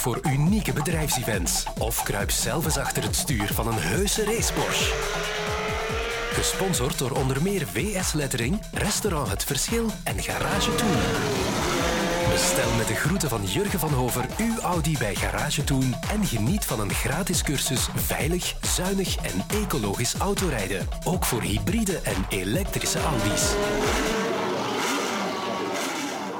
voor unieke bedrijfsevents. Of kruip zelf eens achter het stuur van een heuse race Porsche. Gesponsord door onder meer WS Lettering, Restaurant Het Verschil en Garage Toen. Bestel met de groeten van Jurgen van Hover uw Audi bij Garage Toen en geniet van een gratis cursus veilig, zuinig en ecologisch autorijden. Ook voor hybride en elektrische Audi's.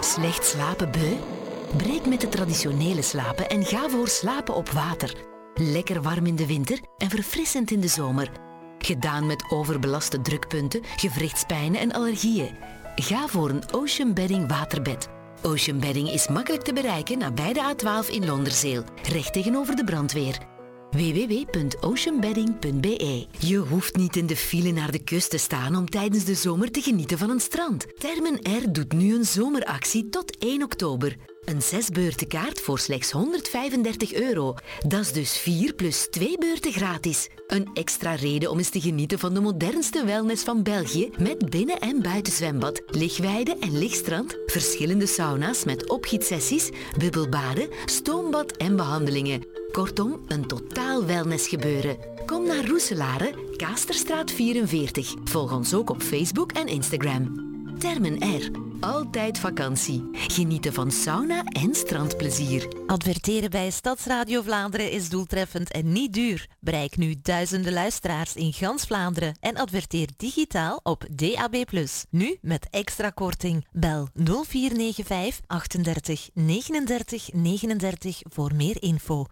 Slecht slapen beu? Breek met de traditionele slapen en ga voor slapen op water. Lekker warm in de winter en verfrissend in de zomer. Gedaan met overbelaste drukpunten, gewrichtspijnen en allergieën. Ga voor een Ocean Bedding waterbed. Ocean Bedding is makkelijk te bereiken nabij de A12 in Londerzeel, recht tegenover de brandweer www.oceanbedding.be Je hoeft niet in de file naar de kust te staan om tijdens de zomer te genieten van een strand. Termen R doet nu een zomeractie tot 1 oktober. Een zesbeurtenkaart voor slechts 135 euro. Dat is dus 4 plus 2 beurten gratis. Een extra reden om eens te genieten van de modernste wellness van België met binnen- en buitenzwembad, lichtweide en lichtstrand, verschillende sauna's met opgietsessies, bubbelbaden, stoombad en behandelingen. Kortom, een totaal wellnessgebeuren. Kom naar Roeselare, Kaasterstraat 44. Volg ons ook op Facebook en Instagram. Termen R. Altijd vakantie. Genieten van sauna en strandplezier. Adverteren bij Stadsradio Vlaanderen is doeltreffend en niet duur. Bereik nu duizenden luisteraars in gans Vlaanderen en adverteer digitaal op DAB+. Nu met extra korting. Bel 0495 38 39 39 voor meer info.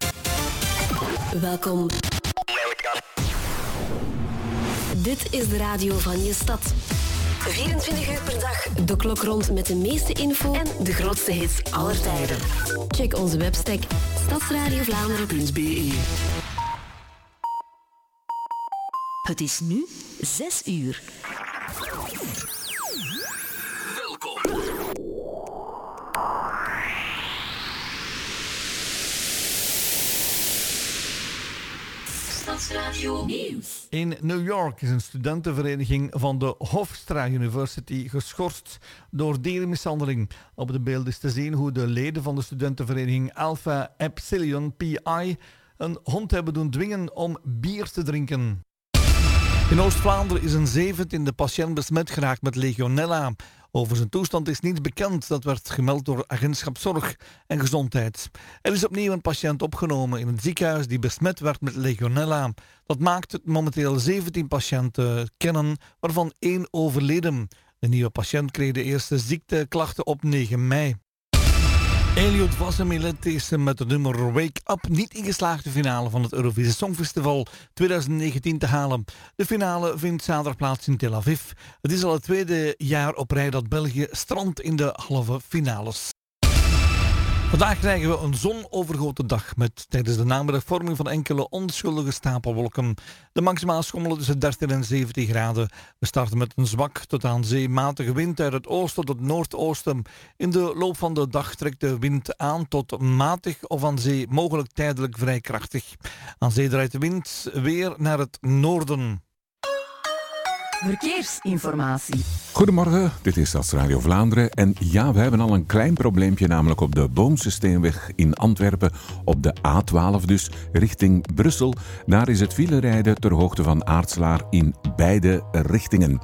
Welkom. Dit is de radio van je stad. 24 uur per dag, de klok rond met de meeste info en de grootste hits aller tijden. Check onze webstack stadsradiovlaanderen.be Het is nu 6 uur. In New York is een studentenvereniging van de Hofstra University geschorst door dierenmishandeling. Op de beeld is te zien hoe de leden van de studentenvereniging Alpha Epsilon PI een hond hebben doen dwingen om bier te drinken. In Oost-Vlaanderen is een 17e patiënt besmet geraakt met legionella. Over zijn toestand is niets bekend. Dat werd gemeld door Agentschap Zorg en Gezondheid. Er is opnieuw een patiënt opgenomen in het ziekenhuis die besmet werd met legionella. Dat maakt het momenteel 17 patiënten kennen, waarvan één overleden. De nieuwe patiënt kreeg de eerste ziekteklachten op 9 mei. Elliot is met het nummer Wake Up niet in geslaagd de finale van het Eurovisie Songfestival 2019 te halen. De finale vindt zaterdag plaats in Tel Aviv. Het is al het tweede jaar op rij dat België strandt in de halve finales. Vandaag krijgen we een zonovergoten dag met tijdens de namiddagvorming van enkele onschuldige stapelwolken. De maximaal schommelen tussen 13 en 17 graden. We starten met een zwak tot aan zee matige wind uit het oosten tot het noordoosten. In de loop van de dag trekt de wind aan tot matig of aan zee mogelijk tijdelijk vrij krachtig. Aan zee draait de wind weer naar het noorden. Verkeersinformatie. Goedemorgen, dit is Stadsradio Vlaanderen. En ja, we hebben al een klein probleempje, namelijk op de Boomse Steenweg in Antwerpen. Op de A12 dus, richting Brussel. Daar is het filerijden ter hoogte van Aartslaar in beide richtingen.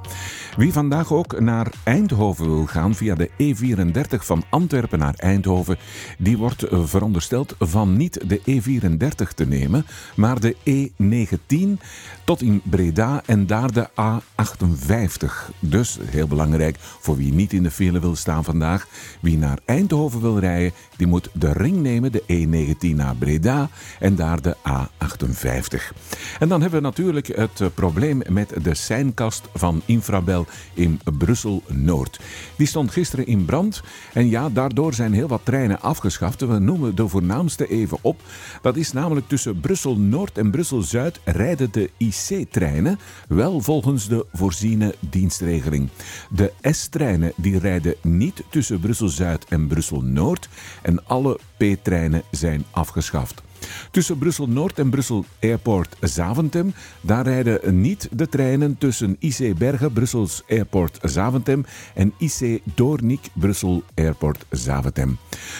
Wie vandaag ook naar Eindhoven wil gaan via de E34 van Antwerpen naar Eindhoven, die wordt verondersteld van niet de E34 te nemen, maar de E19 tot in Breda en daar de A58. Dus heel belangrijk voor wie niet in de file wil staan vandaag. Wie naar Eindhoven wil rijden, die moet de ring nemen, de E19 naar Breda en daar de A58. En dan hebben we natuurlijk het eh, probleem met de seinkast van Infrabel in Brussel-Noord. Die stond gisteren in brand en ja, daardoor zijn heel wat treinen afgeschaft. We noemen de voornaamste even op. Dat is namelijk tussen Brussel-Noord en Brussel-Zuid rijden de IC-treinen wel volgens de voorziene dienstregeling. De S-treinen die rijden niet tussen Brussel-Zuid en Brussel-Noord en alle P-treinen zijn afgeschaft. Tussen Brussel-Noord en Brussel Airport Zaventem, daar rijden niet de treinen tussen IC Bergen Brussels Airport Zaventem en IC Doornik Brussel Airport Zaventem.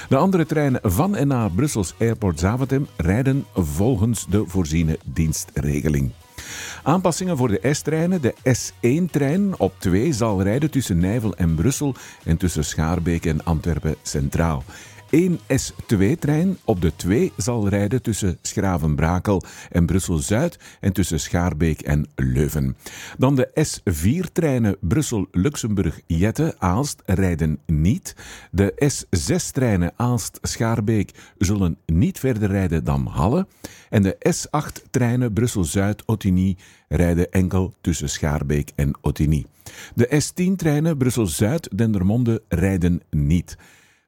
De andere treinen van en naar Brussels Airport Zaventem rijden volgens de voorziene dienstregeling. Aanpassingen voor de S-treinen. De S1-trein op 2 zal rijden tussen Nijvel en Brussel en tussen Schaarbeek en Antwerpen Centraal. Eén S2-trein op de 2 zal rijden tussen Schravenbrakel en Brussel-Zuid en tussen Schaarbeek en Leuven. Dan de S4-treinen Brussel-Luxemburg-Jette Aalst rijden niet. De S6-treinen Aalst-Schaarbeek zullen niet verder rijden dan Halle. En de S8-treinen Brussel-Zuid-Ottigny rijden enkel tussen Schaarbeek en Ottigny. De S10-treinen Brussel-Zuid-Dendermonde rijden niet.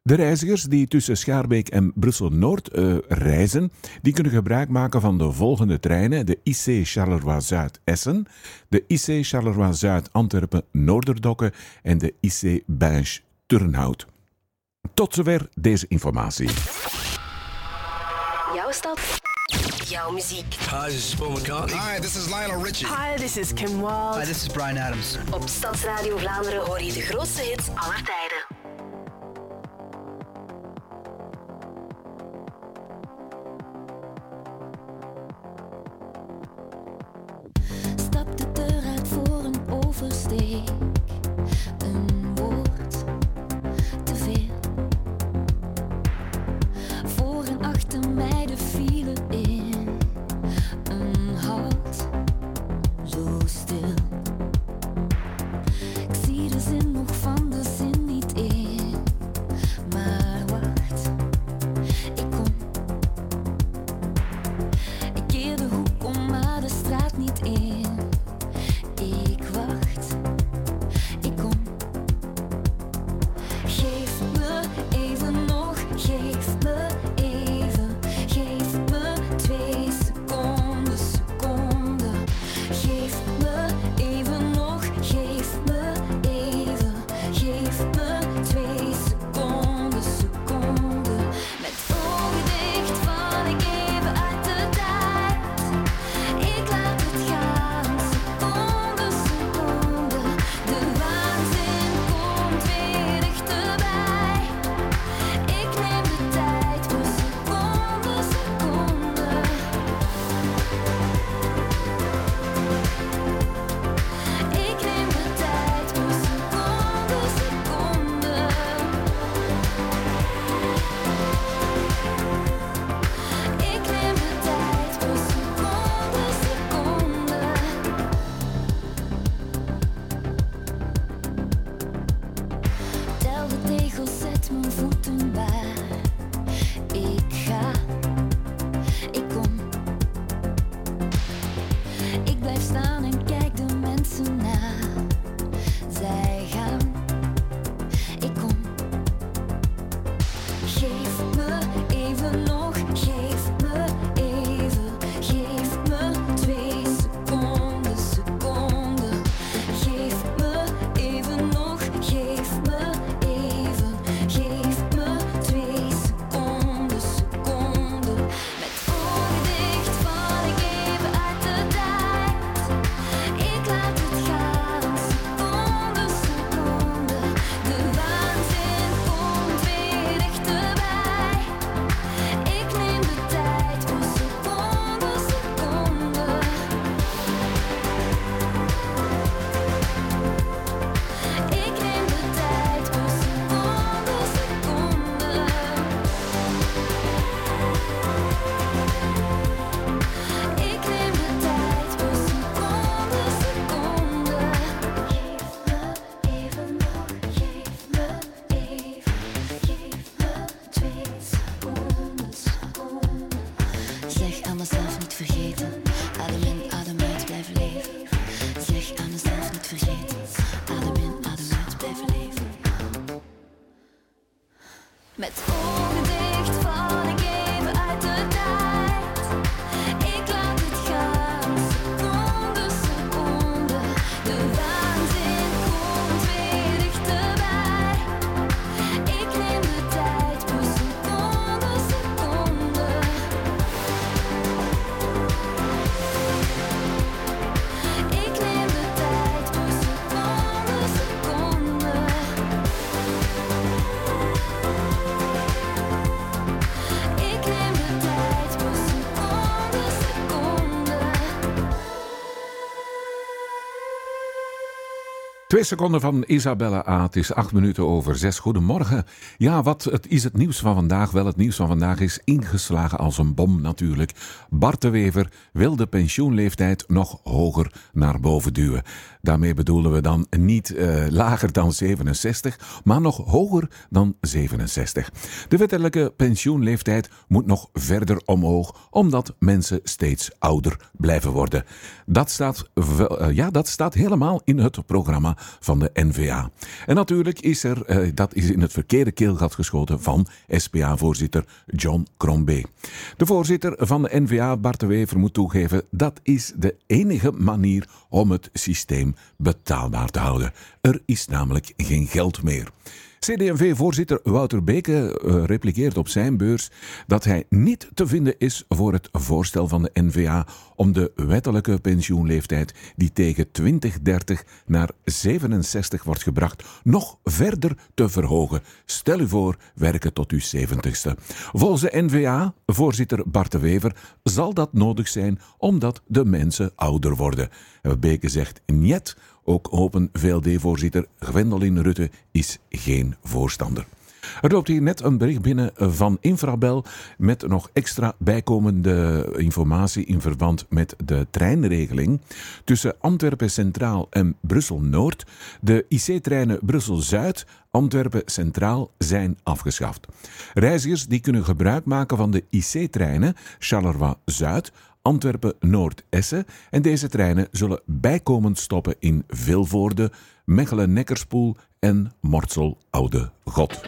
De reizigers die tussen Schaarbeek en Brussel-Noord uh, reizen, die kunnen gebruik maken van de volgende treinen. De IC Charleroi-Zuid Essen, de IC Charleroi-Zuid Antwerpen-Noorderdokken en de IC Binge Turnhout. Tot zover deze informatie. Jouw stad, jouw muziek. Hi, this is Paul McCartney. Hi, this is Lionel Richie. Hi, this is Kim Wilde. Hi, this is Brian Adams. Op Stadsradio Vlaanderen hoor je de grootste hits aller tijden. Een Twee seconden van Isabella A. Het is acht minuten over zes. Goedemorgen. Ja, wat het, is het nieuws van vandaag? Wel, het nieuws van vandaag is ingeslagen als een bom natuurlijk. Bart de Wever wil de pensioenleeftijd nog hoger naar boven duwen. Daarmee bedoelen we dan niet uh, lager dan 67, maar nog hoger dan 67. De wettelijke pensioenleeftijd moet nog verder omhoog, omdat mensen steeds ouder blijven worden. Dat staat, uh, ja, dat staat helemaal in het programma van de NVA. En natuurlijk is er, uh, dat is in het verkeerde keelgat geschoten van SPA-voorzitter John Crombé. De voorzitter van de NVA, Bart de Wever, moet toegeven dat is de enige manier om het systeem betaalbaar te houden. Er is namelijk geen geld meer. CD&V-voorzitter Wouter Beke uh, replikeert op zijn beurs dat hij niet te vinden is voor het voorstel van de NVA om de wettelijke pensioenleeftijd, die tegen 2030 naar 67 wordt gebracht, nog verder te verhogen. Stel u voor, werken tot uw 70ste. Volgens de NVA, voorzitter Bart de Wever, zal dat nodig zijn omdat de mensen ouder worden. Beke zegt niet ook Open VLD-voorzitter Gwendoline Rutte is geen voorstander. Er loopt hier net een bericht binnen van Infrabel met nog extra bijkomende informatie in verband met de treinregeling tussen Antwerpen Centraal en Brussel Noord. De IC-treinen Brussel Zuid, Antwerpen Centraal zijn afgeschaft. Reizigers die kunnen gebruik maken van de IC-treinen Charleroi Zuid, Antwerpen-Noord-Essen en deze treinen zullen bijkomend stoppen in Vilvoorde, Mechelen-Nekkerspoel en Mortsel-Oude God.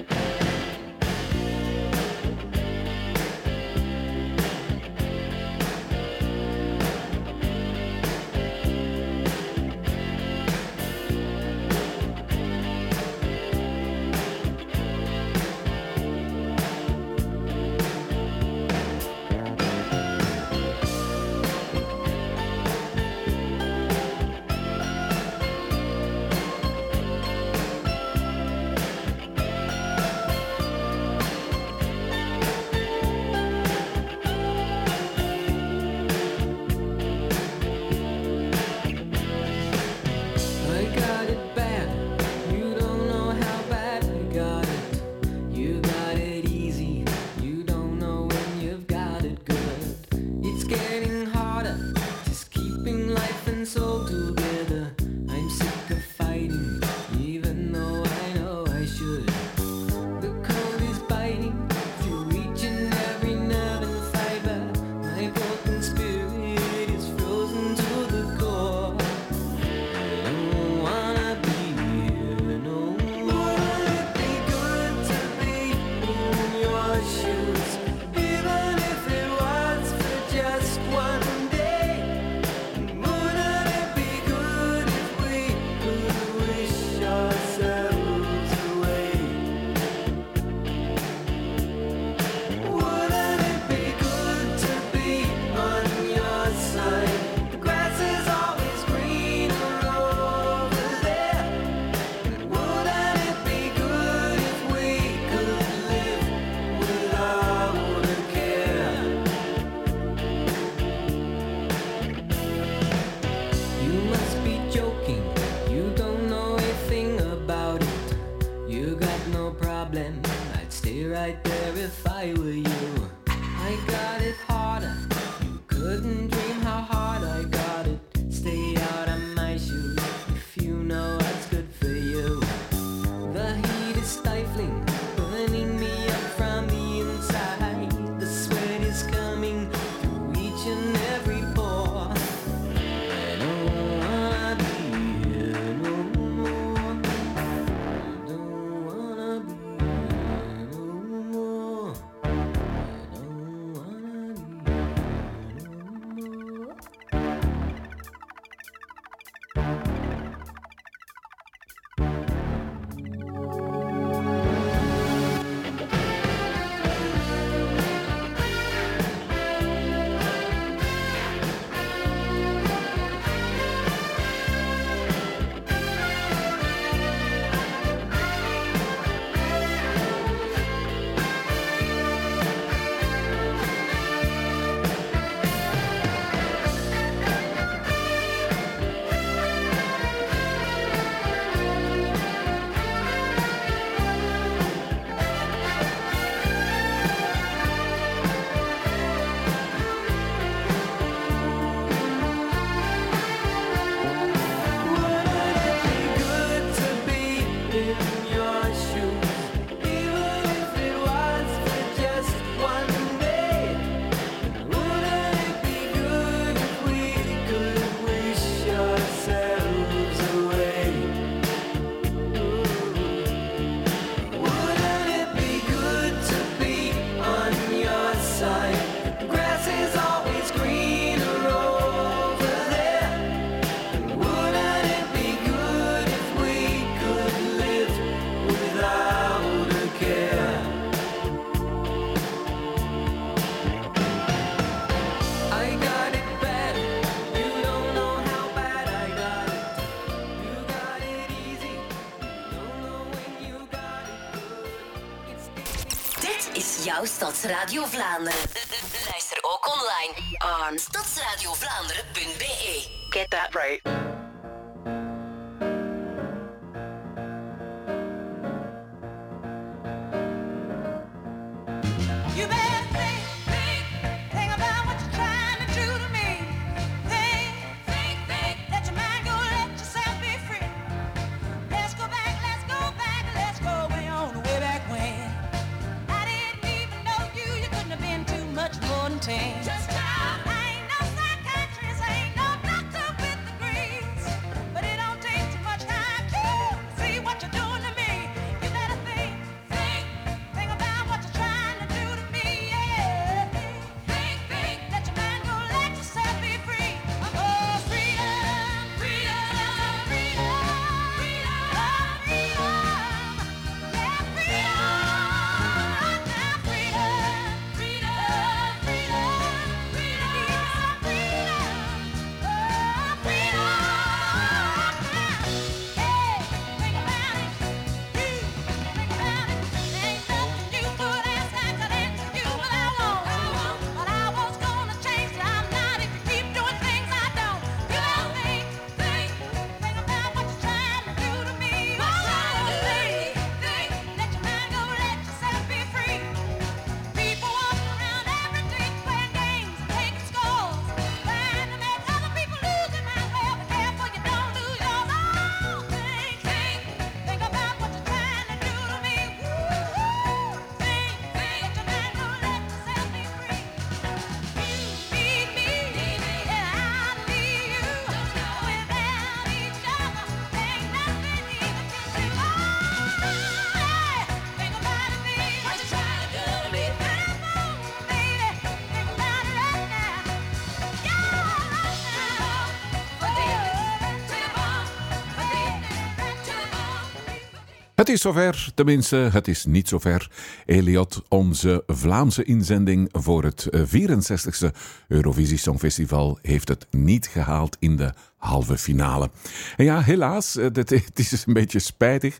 Stadsradio Vlaanderen. Luister ook online aan stadsradiovlaanderen.be. Get that right. Het is zover, tenminste, het is niet zover. Eliot, onze Vlaamse inzending voor het eh, 64e Eurovisie Songfestival, heeft het niet gehaald in de halve finale. En ja, helaas, eh, het is een beetje spijtig.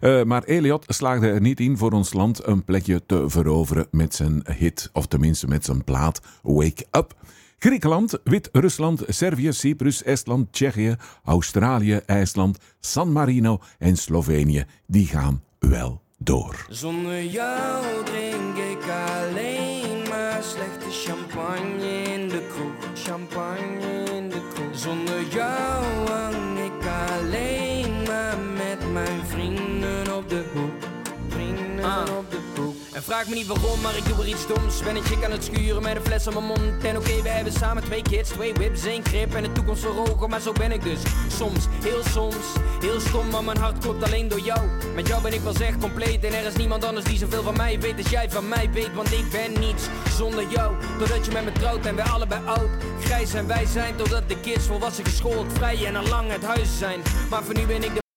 eh, maar Eliot slaagde er niet in voor ons land een plekje te veroveren met zijn hit, of tenminste met zijn plaat Wake Up. Griekenland, Wit-Rusland, Servië, Cyprus, Estland, Tsjechië, Australië, IJsland, San Marino en Slovenië, die gaan wel door. Zonder jou drink ik alleen maar slechte champagne in de kroeg. Champagne in de kroeg. Zonder jou hang ik alleen maar met mijn vrienden op de hoek. Vrienden op de hoek. En vraag me niet waarom, maar ik doe er iets doms. Ben een chick aan het schuren met een fles aan mijn mond. En oké, we hebben samen twee kids, twee whips, één grip en de toekomst voor ogen. Maar zo ben ik dus. Soms, heel soms, heel stom, maar mijn hart klopt alleen door jou. Met jou ben ik pas echt compleet en er is niemand anders die zoveel van mij weet als jij van mij weet. Want ik ben niets zonder jou. Doordat je met me trouwt en wij allebei oud. Grijs en wij zijn totdat de kids volwassen geschoold, vrij en al lang het huis zijn. Maar voor nu ben ik de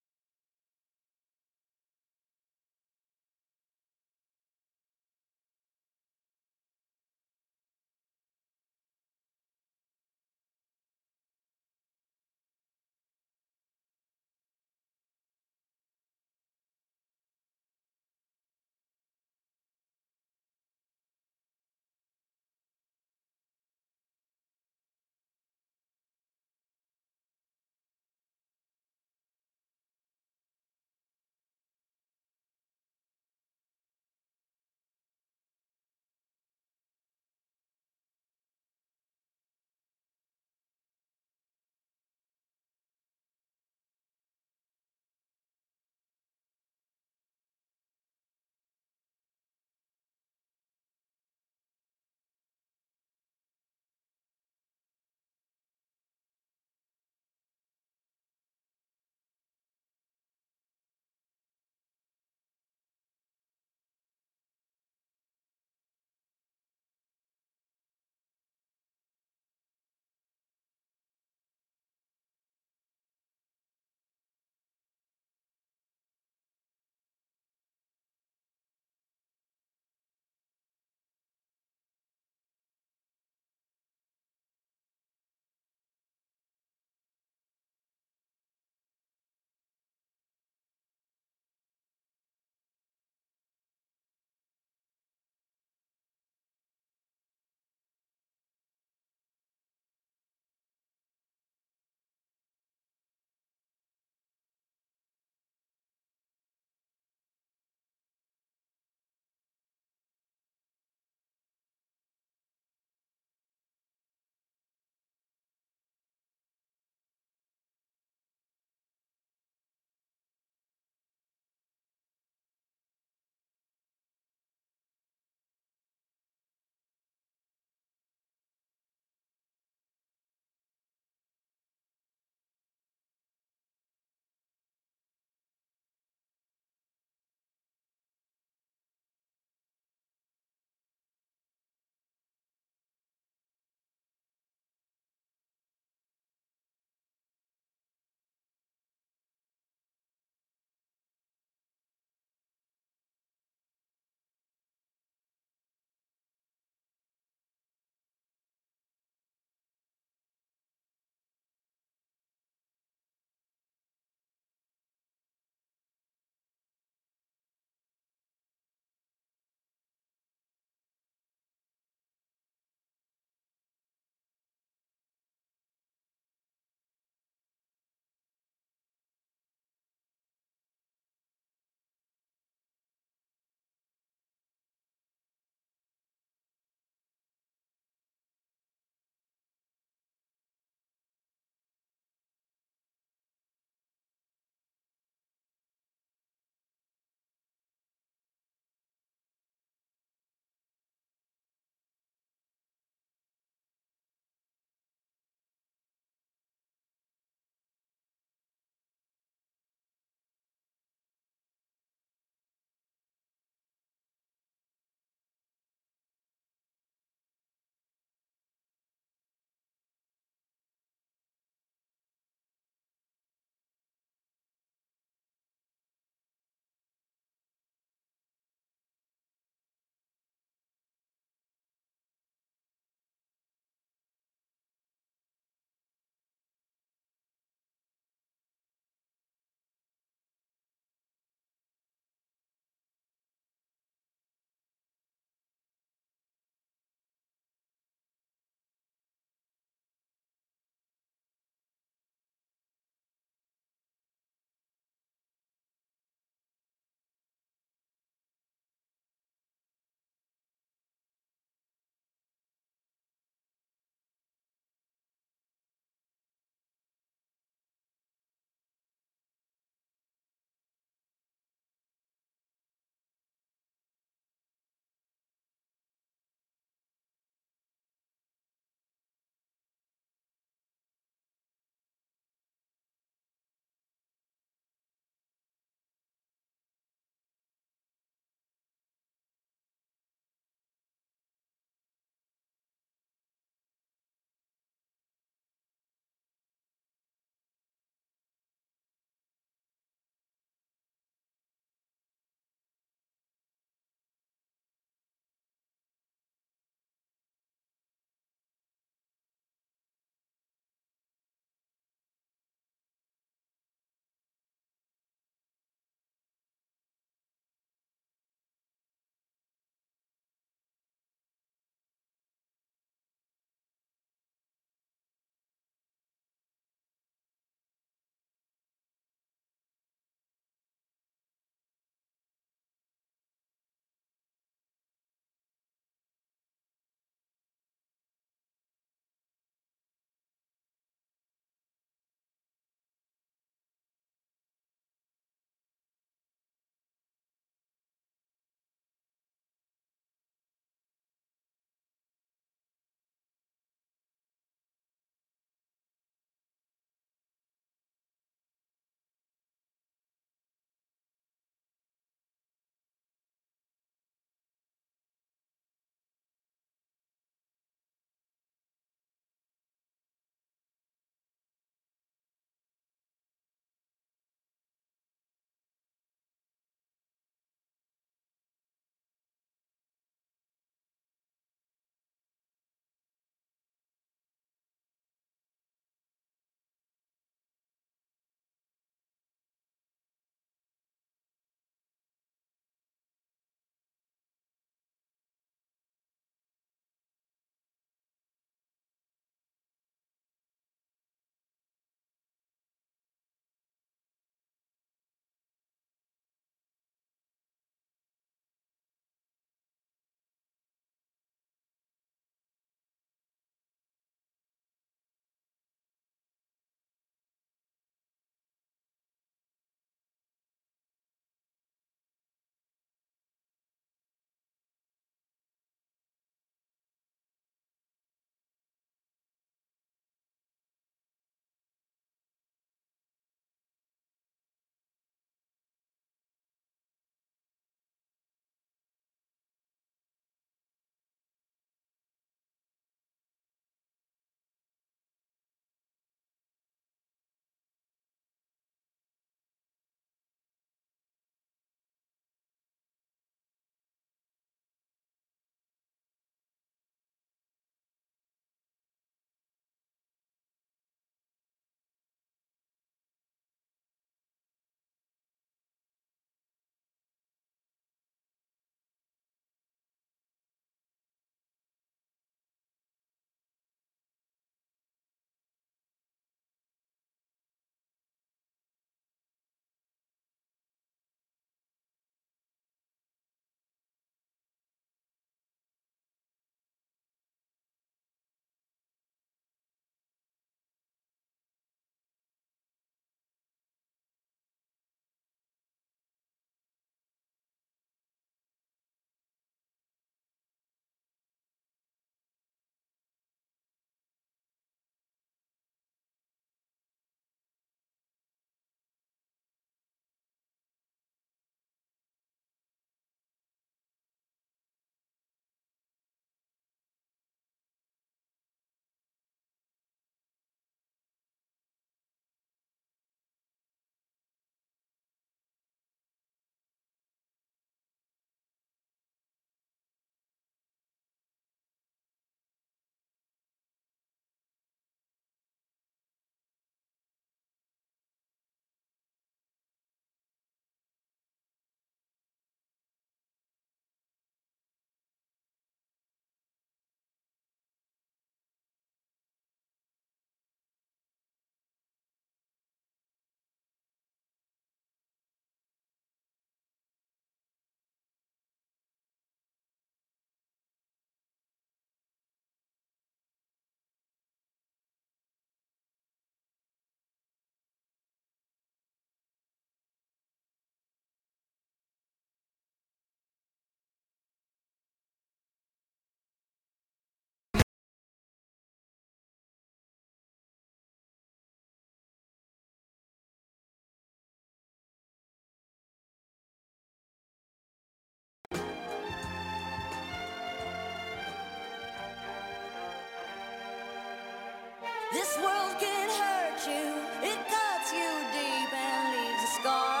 This world can hurt you, it cuts you deep and leaves a scar.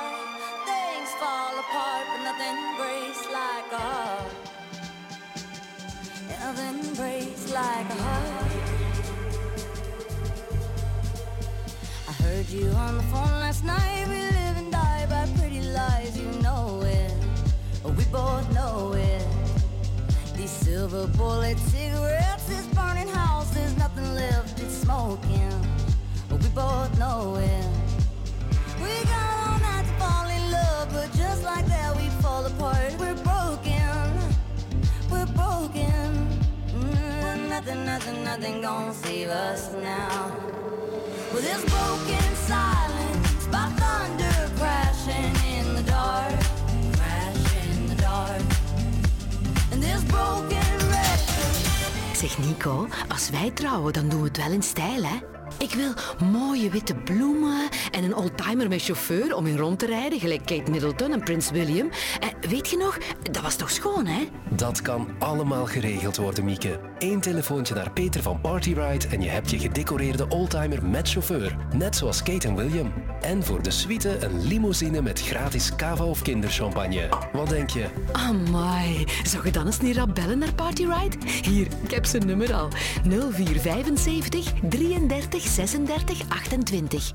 Things fall apart, but nothing breaks like a heart. Nothing breaks like a heart. I heard you on the phone last night. We live and die by pretty lies, you know it. We both know it. These silver bullet cigarettes, this burning house, there's nothing smoking. We both know it. We got all night to fall in love, but just like that we fall apart. We're broken, we're broken. Mm, nothing, nothing, nothing gonna save us now. Well, broken silence by thunder crashing in the dark, crash in the dark. And broken. Zeg Nico, als wij trouwen, dan doen we het wel in stijl, hè? Ik wil mooie witte bloemen en een oldtimer met chauffeur om in rond te rijden, gelijk Kate Middleton en Prins William. En weet je nog, dat was toch schoon, hè? Dat kan allemaal geregeld worden, Mieke. Eén telefoontje naar Peter van Partyride en je hebt je gedecoreerde oldtimer met chauffeur. Net zoals Kate en William. En voor de suite een limousine met gratis cava of kinderchampagne. Wat denk je? Amai, zou je dan eens niet rap bellen naar Partyride? Hier, ik heb zijn nummer al. 0475 33 36 28.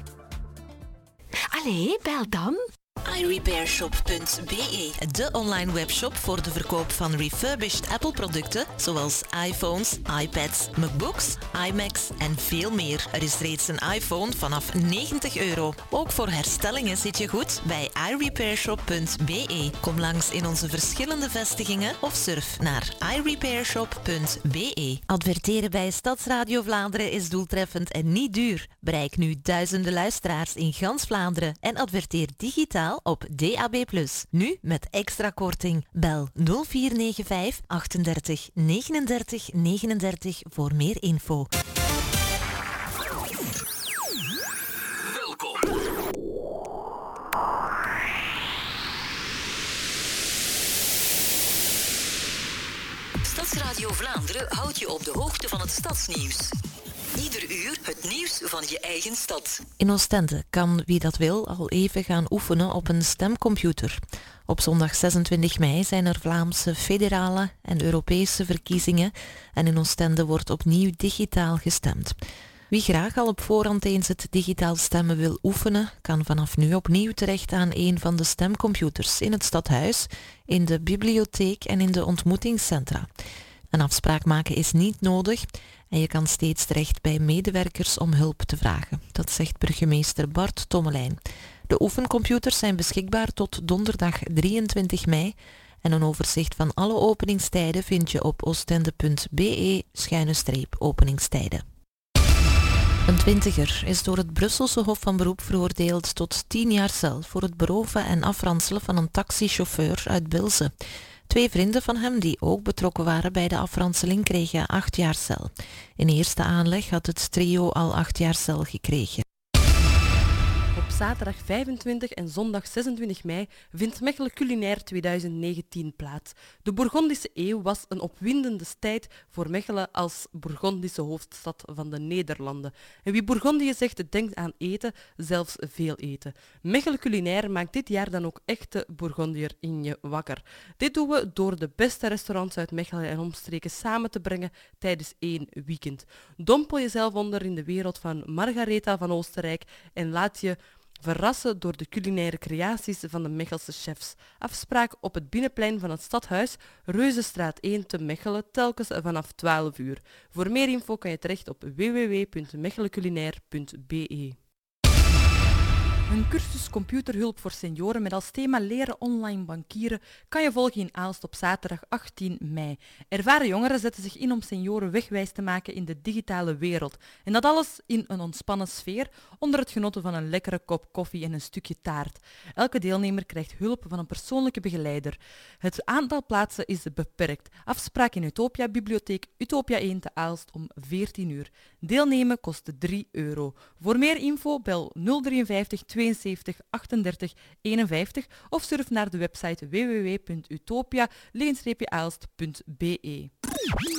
Allee, bel dan. iRepairshop.be, de online webshop voor de verkoop van refurbished Apple-producten zoals iPhones, iPads, MacBooks, iMacs en veel meer. Er is reeds een iPhone vanaf 90 euro. Ook voor herstellingen zit je goed bij iRepairshop.be. Kom langs in onze verschillende vestigingen of surf naar iRepairshop.be. Adverteren bij Stadsradio Vlaanderen is doeltreffend en niet duur. Bereik nu duizenden luisteraars in gans Vlaanderen en adverteer digitaal op DAB+. Nu met extra korting. Bel 0495 38 39 39 voor meer info. Stadsradio Vlaanderen houdt je op de hoogte van het stadsnieuws. Ieder uur het nieuws van je eigen stad. In Oostende kan wie dat wil al even gaan oefenen op een stemcomputer. Op zondag 26 mei zijn er Vlaamse federale en Europese verkiezingen en in Oostende wordt opnieuw digitaal gestemd. Wie graag al op voorhand eens het digitaal stemmen wil oefenen, kan vanaf nu opnieuw terecht aan een van de stemcomputers in het stadhuis, in de bibliotheek en in de ontmoetingscentra. Een afspraak maken is niet nodig en je kan steeds terecht bij medewerkers om hulp te vragen. Dat zegt burgemeester Bart Tommelijn. De oefencomputers zijn beschikbaar tot donderdag 23 mei en een overzicht van alle openingstijden vind je op oostende.be-openingstijden. Een twintiger is door het Brusselse Hof van Beroep veroordeeld tot 10 jaar cel voor het beroven en afranselen van een taxichauffeur uit Bilze. Twee vrienden van hem die ook betrokken waren bij de afranseling kregen acht jaar cel. In eerste aanleg had het trio al acht jaar cel gekregen. Op zaterdag 25 en zondag 26 mei vindt Mechelen Culinair 2019 plaats. De Bourgondische eeuw was een opwindende tijd voor Mechelen als Bourgondische hoofdstad van de Nederlanden. En wie Bourgondië zegt, denkt aan eten, zelfs veel eten. Mechelen Culinair maakt dit jaar dan ook echte Bourgondier in je wakker. Dit doen we door de beste restaurants uit Mechelen en omstreken samen te brengen tijdens één weekend. Dompel jezelf onder in de wereld van Margaretha van Oostenrijk en laat je verrassen door de culinaire creaties van de Mechelse chefs. Afspraak op het binnenplein van het stadhuis, Reuzenstraat 1 te Mechelen, telkens vanaf 12 uur. Voor meer info kan je terecht op www.mecheleculinair.be. Een cursus computerhulp voor senioren met als thema leren online bankieren kan je volgen in Aalst op zaterdag 18 mei. Ervaren jongeren zetten zich in om senioren wegwijs te maken in de digitale wereld. En dat alles in een ontspannen sfeer onder het genoten van een lekkere kop koffie en een stukje taart. Elke deelnemer krijgt hulp van een persoonlijke begeleider. Het aantal plaatsen is beperkt. Afspraak in Utopia Bibliotheek Utopia 1 te Aalst om 14 uur. Deelnemen kost 3 euro. Voor meer info bel 053 72 38 51 of surf naar de website www.utopia-aalst.be.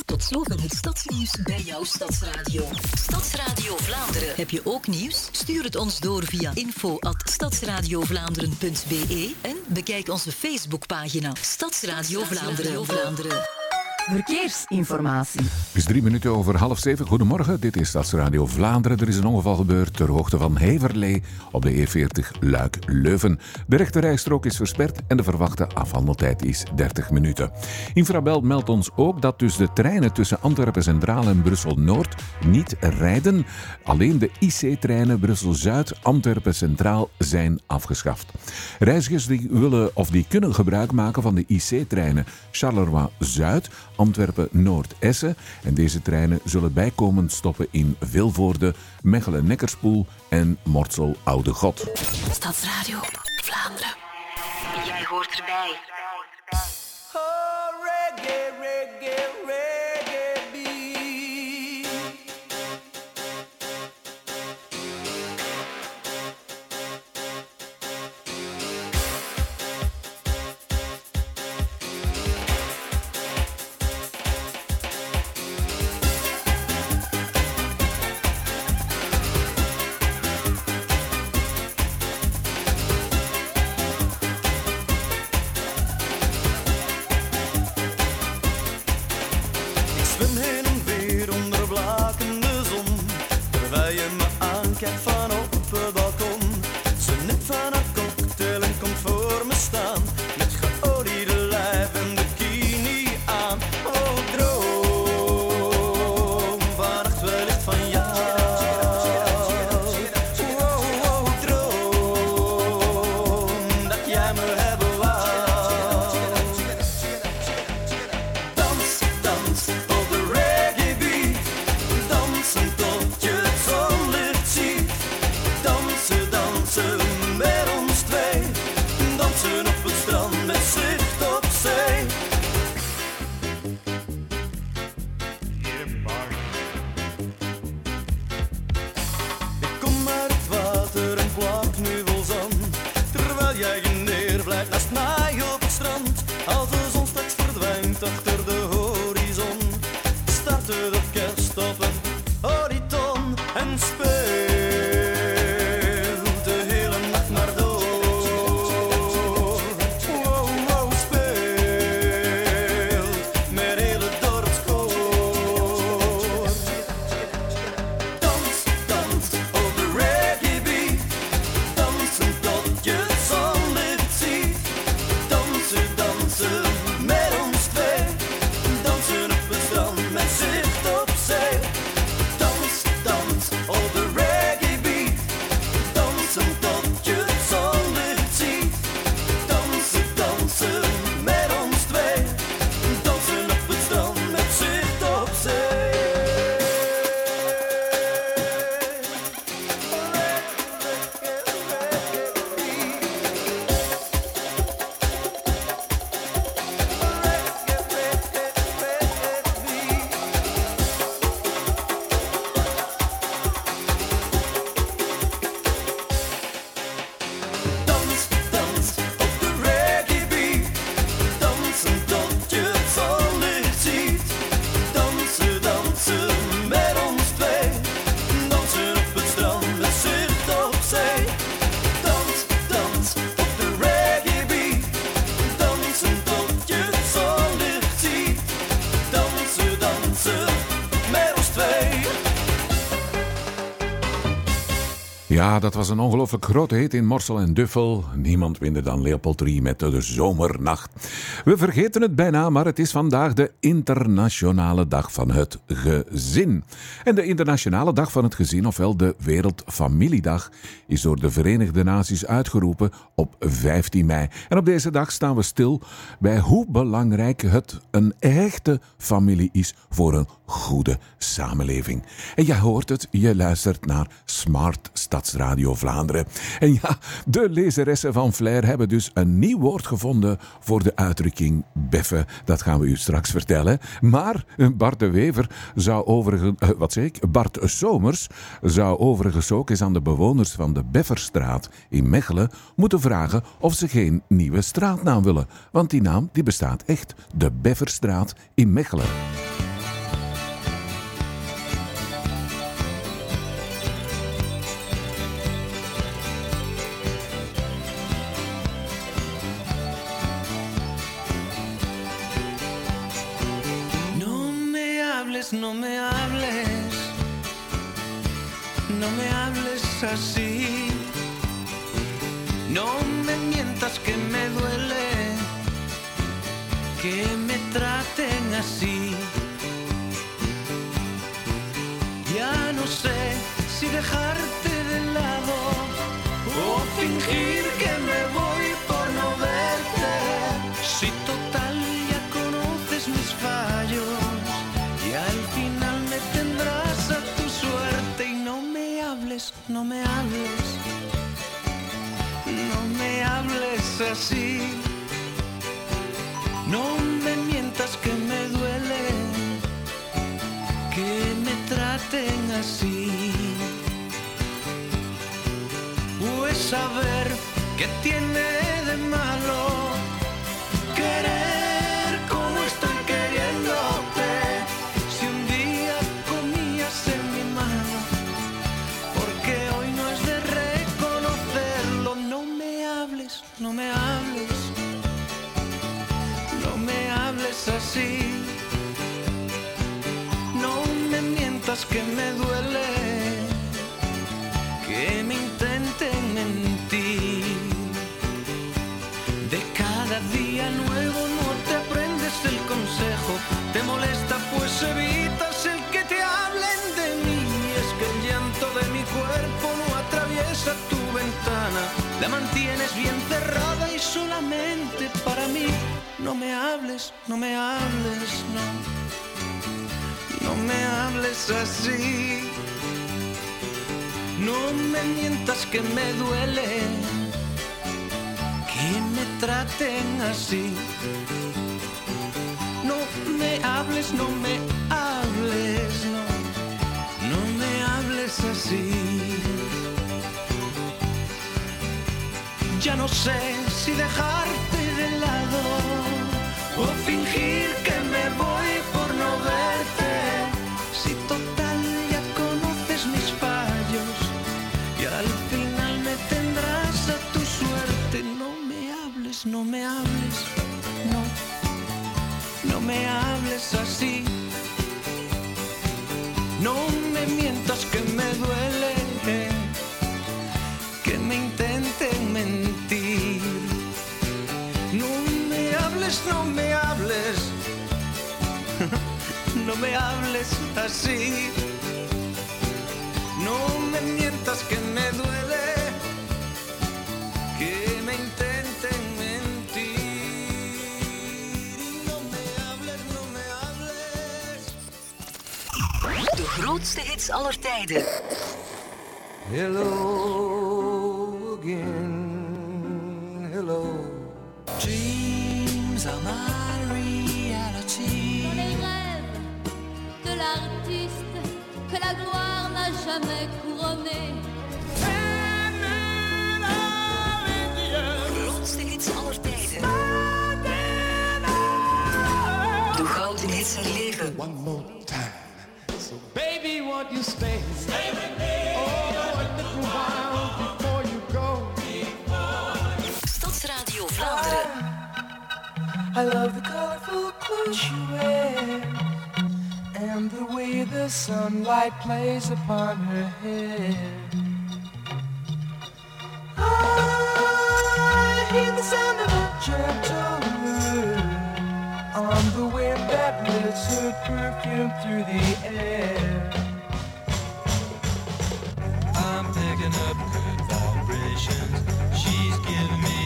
Tot zover het stadsnieuws bij jouw Stadsradio. Stadsradio Vlaanderen. Heb je ook nieuws? Stuur het ons door via info@stadsradiovlaanderen.be en bekijk onze Facebookpagina Stadsradio Vlaanderen. Vlaanderen. Verkeersinformatie. Het is drie minuten over half zeven. Goedemorgen, dit is Stadsradio Vlaanderen. Er is een ongeval gebeurd ter hoogte van Heverlee op de E40 Luik-Leuven. De rechterrijstrook is versperd en de verwachte afhandeltijd is 30 minuten. Infrabel meldt ons ook dat dus de treinen tussen Antwerpen Centraal en Brussel-Noord niet rijden. Alleen de IC-treinen Brussel-Zuid, Antwerpen Centraal zijn afgeschaft. Reizigers die willen of die kunnen gebruik maken van de IC-treinen Charleroi-Zuid, Antwerpen-Noord-Essen. En deze treinen zullen bijkomend stoppen in Vilvoorde, Mechelen-Nekkerspoel en Mortsel-Oude God. Stadsradio Vlaanderen. Jij hoort erbij. reggae, Ja, dat was een ongelooflijk grote hit in Morsel en Duffel. Niemand minder dan Leopold III met de Zomernacht. We vergeten het bijna, maar het is vandaag de Internationale Dag van het Gezin. En de Internationale Dag van het Gezin, ofwel de Wereldfamiliedag, is door de Verenigde Naties uitgeroepen op 15 mei. En op deze dag staan we stil bij hoe belangrijk het een echte familie is voor een goede samenleving. En jij hoort het, je luistert naar Smart Stadsradio Vlaanderen. En ja, de lezeressen van Flair hebben dus een nieuw woord gevonden voor de uitdrukking beffen. Dat gaan we u straks vertellen. Maar Bart de Wever zou overigens, eh, wat zeg ik, Bart Somers zou overigens ook eens aan de bewoners van de Befferstraat in Mechelen moeten vragen of ze geen nieuwe straatnaam willen. Want die naam die bestaat echt, de Befferstraat in Mechelen. No me hables, no me hables así. No me mientas que me duele que me traten así. Ya no sé si dejarte de lado o fingir que me voy no me hables, no me hables así. No me mientas que me duele que me traten así. Pues saber qué tiene de malo la mantienes bien cerrada y solamente para mí. No me hables, no me hables, no. No me hables así. No me mientas que me duele que me traten así. No me hables, no me hables, no. No me hables así. Ya no sé si dejarte de lado o fingir que me voy por no verte. Si total ya conoces mis fallos y al final me tendrás a tu suerte. No me hables, no me hables, no, no me hables así. No me mientas que me duele hables, no me hables, no me hables así. No me mientas que me duele que me intenten mentir. No me hables, no me hables. De grootste hits aller tijden. Hello again, hello. Dreams are my reality. Dans les rêves de l'artiste que la gloire n'a jamais couronné. Grootste hits aller tijden. De gouden hits herleven. One more I love the colorful clothes you wear and the way the sunlight plays upon her hair. I hear the sound of a gentle word on the wind that lifts her perfume through the air. I'm picking up good vibrations. She's giving me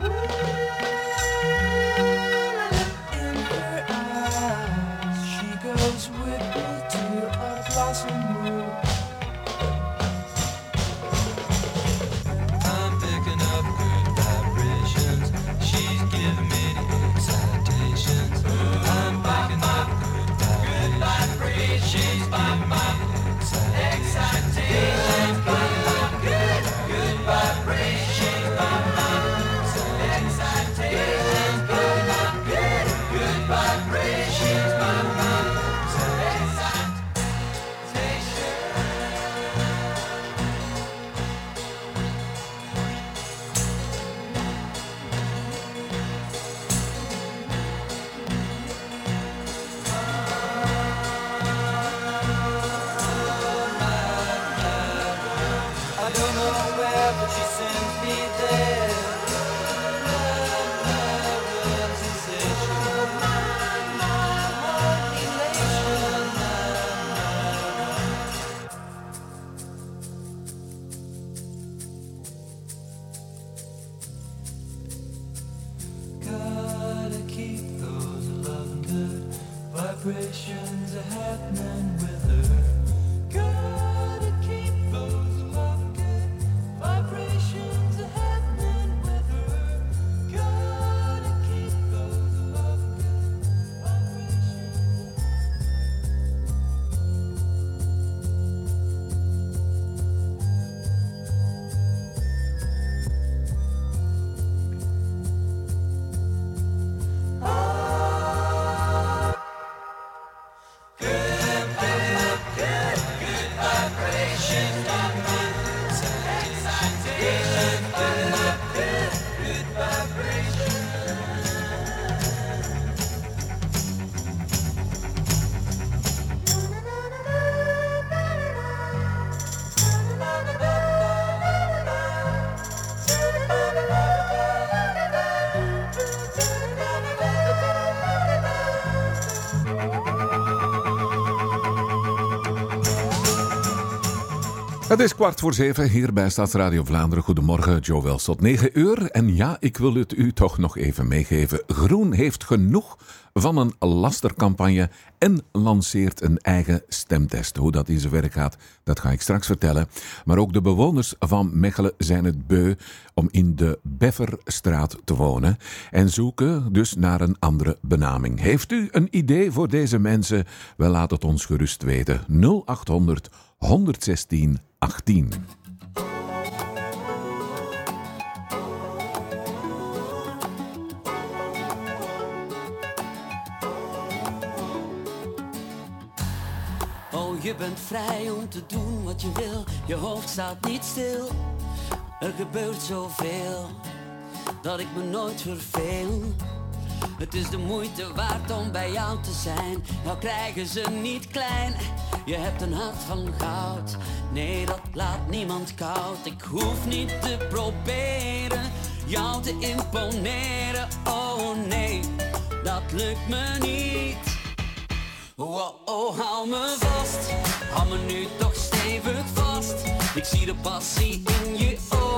Música Het is kwart voor zeven hier bij Stadsradio Vlaanderen. Goedemorgen, Joe Wels tot negen uur. En ja, ik wil het u toch nog even meegeven. Groen heeft genoeg van een lastercampagne en lanceert een eigen stemtest. Hoe dat in zijn werk gaat, dat ga ik straks vertellen. Maar ook de bewoners van Mechelen zijn het beu om in de Befferstraat te wonen en zoeken dus naar een andere benaming. Heeft u een idee voor deze mensen? Wel, laat het ons gerust weten. 0800 116 18. Oh, je bent vrij om te doen wat je wil. Je hoofd staat niet stil. Er gebeurt zoveel dat ik me nooit verveel. Het is de moeite waard om bij jou te zijn. Nou krijgen ze niet klein. Je hebt een hart van goud. Nee, dat laat niemand koud. Ik hoef niet te proberen jou te imponeren. Oh nee, dat lukt me niet. Oh, oh, hou me vast. Hou me nu toch stevig vast. Ik zie de passie in je ogen.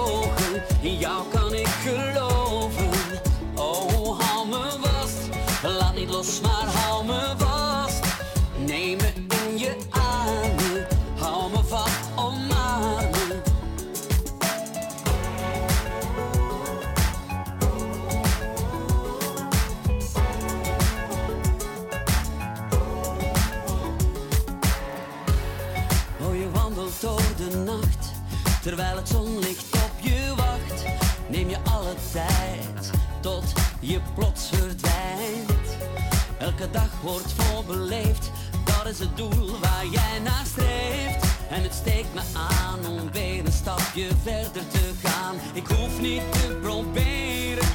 Wordt voorbeleefd, dat is het doel waar jij naar streeft. En het steekt me aan om weer een stapje verder te gaan. Ik hoef niet te proberen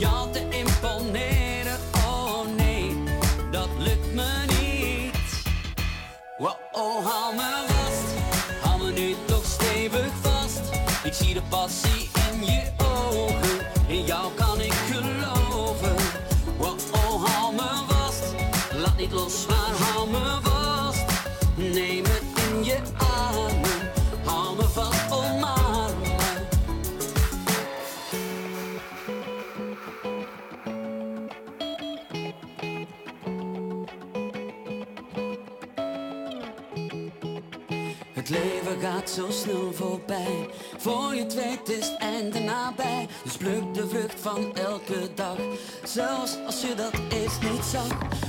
jou te imponeren. Oh nee, dat lukt me niet. Wow, oh, hou me vast. Hou me nu toch stevig vast. Ik zie de passie Voor je het weet is het einde nabij. Dus pluk de vrucht van elke dag. Zelfs als je dat eerst niet zag.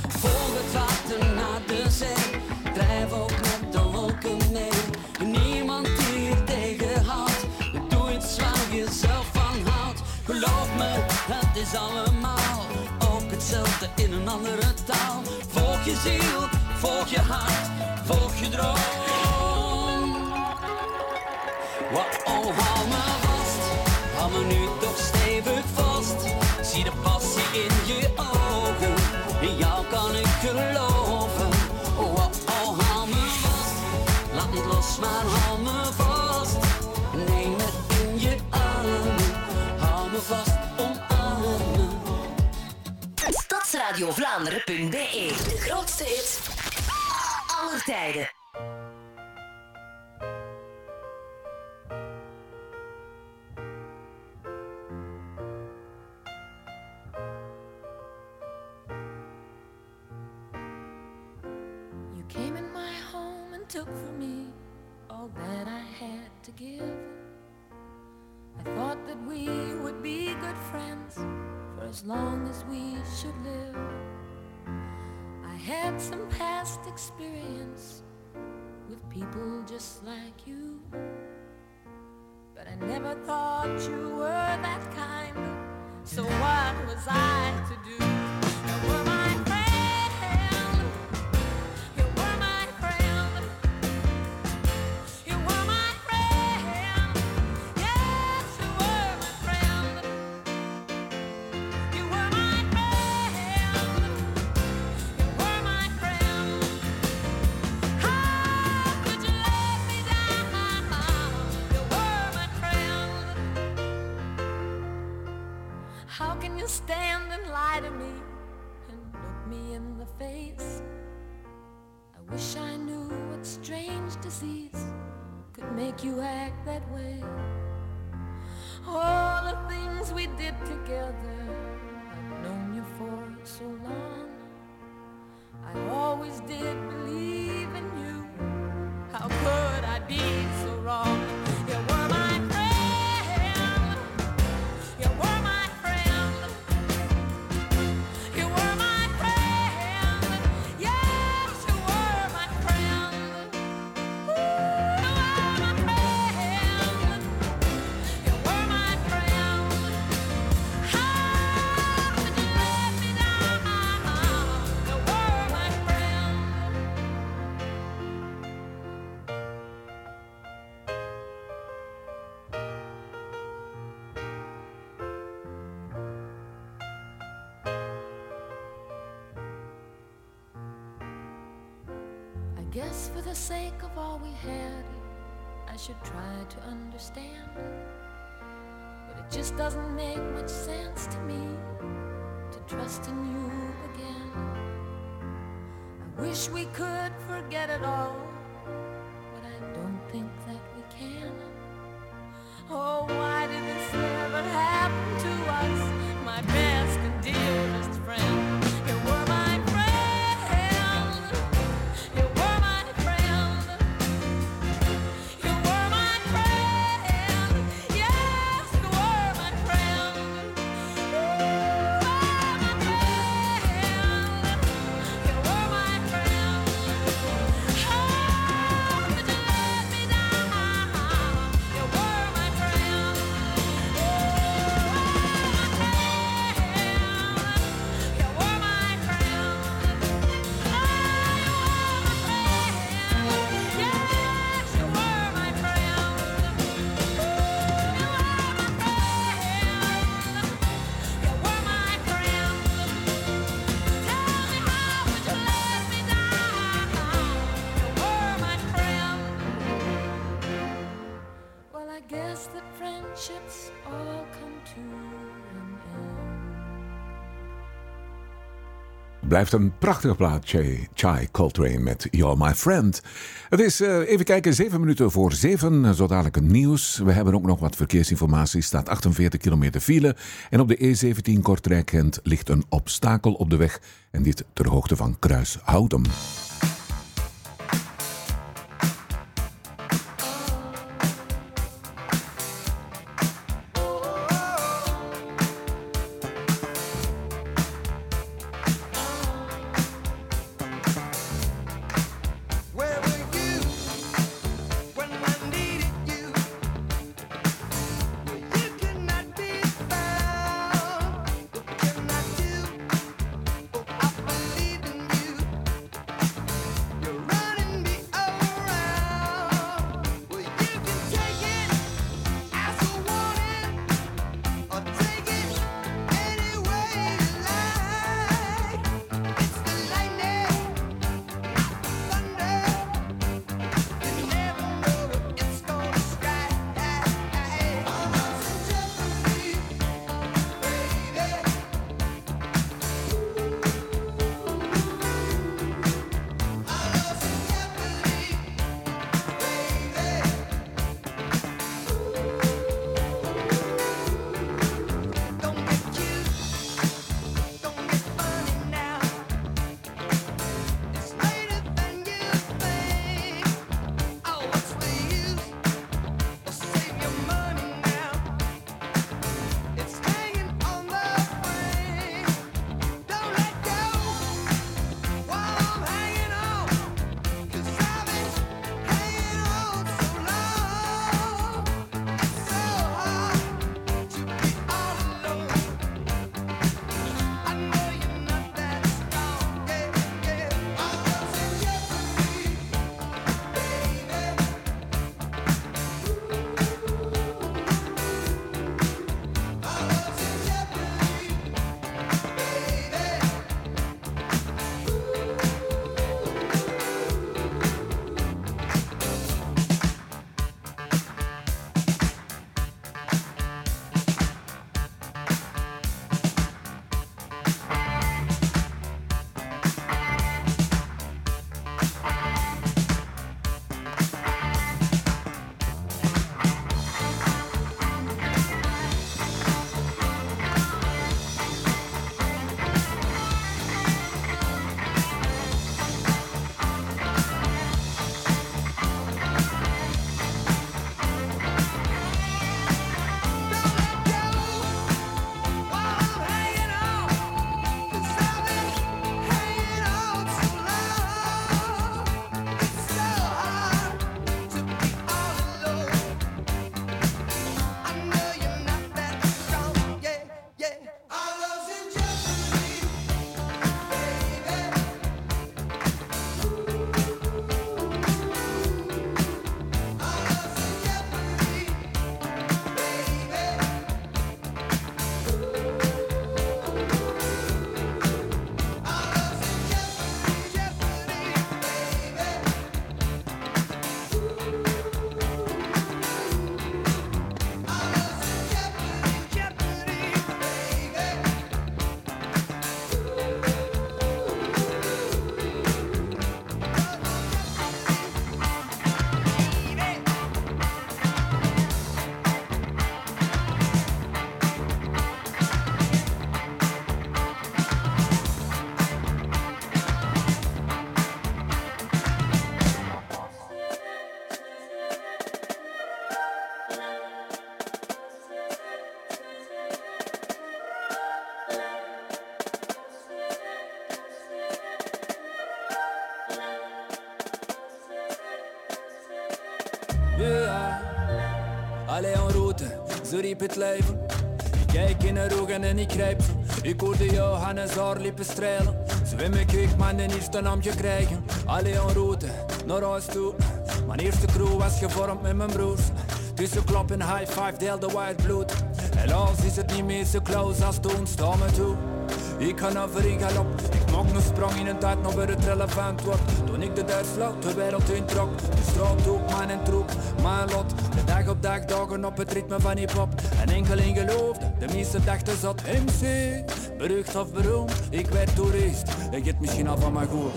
Volg het water naar de zee. Drijf ook met de wolken mee. Niemand die je tegenhoudt. Doe iets waar je zelf van houdt. Geloof me, het is allemaal ook hetzelfde in een andere taal. Volg je ziel, volg je hart, volg je droom. Wow, oh, hou me vast, hou me nu toch stevig vast. Zie de passie in je ogen, in jou kan ik geloven. Oh, oh, oh, hou me vast, laat niet los, maar hou me vast. Neem me in je armen, hou me vast, omarmen. Stadsradiovlaanderen.be De grootste hits aller tijden. Took from me all that I had to give. I thought that we would be good friends for as long as we should live. I had some past experience with people just like you. But I never thought you were that kind. So what was I to do? Wish I knew what strange disease could make you act that way. All the things we did together, I've known you for so long. I always did believe in you. How could I be Blijft een prachtige plaat, Chai, Coltrane met You're My Friend. Het is, eh, even kijken, zeven minuten voor zeven. Zo dadelijk het nieuws. We hebben ook nog wat verkeersinformatie. staat 48 kilometer file. En op de E17 Kortrijk-Gent ligt een obstakel op de weg. En dit ter hoogte van Kruishouten. Het. Ik kijk in haar ogen en ik grijp ze. Ik hoorde Johannes haar lippen strelen. Zwem ik, ik mijn eerste naamje krijgen. Allee en route, naar huis toe. Mijn eerste crew was gevormd met mijn broers. Tussen klop en high five deelde white bloed. Helaas is het niet meer zo close als toen, sta me toe. Ik ga over in galop, ik maak een sprong in een tijd nog weer het relevant wordt. Toen ik de Duits vloot, de wereld introk. De straat ook, mijn troep, mijn lot. De dag op dag dagen op het ritme van hip-hop. En enkel in geloofde, de meeste dachten zat MC. Berucht of beroemd, ik werd toerist. Ik het misschien al van mijn goed.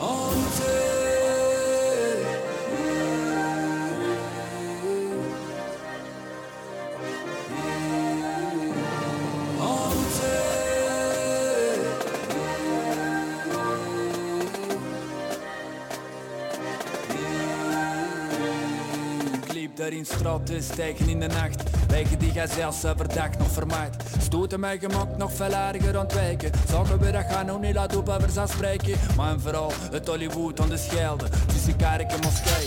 In straten, stijgen in de nacht Wegen die zelfs overdag nog vermaakt Stoten mij gemak nog veel erger ontwijken Zagen we dat gaan nog niet laten op over zou spreken Maar vooral het Hollywood aan de Schelde Tussen kerk en moskee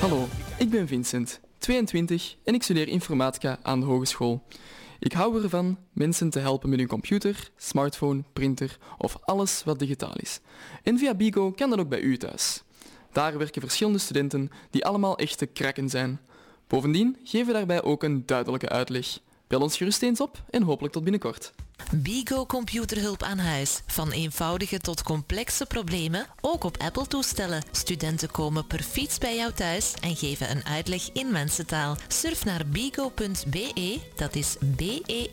Hallo, ik ben Vincent, 22 en ik studeer informatica aan de hogeschool. Ik hou ervan mensen te helpen met hun computer, smartphone, printer of alles wat digitaal is. En via Bigo kan dat ook bij u thuis. Daar werken verschillende studenten die allemaal echte krakken zijn. Bovendien geven we daarbij ook een duidelijke uitleg. Bel ons gerust eens op en hopelijk tot binnenkort. Bigo computerhulp aan huis. Van eenvoudige tot complexe problemen, ook op Apple-toestellen. Studenten komen per fiets bij jou thuis en geven een uitleg in mensentaal. Surf naar bigo.be, dat is b-e-e-g-o.be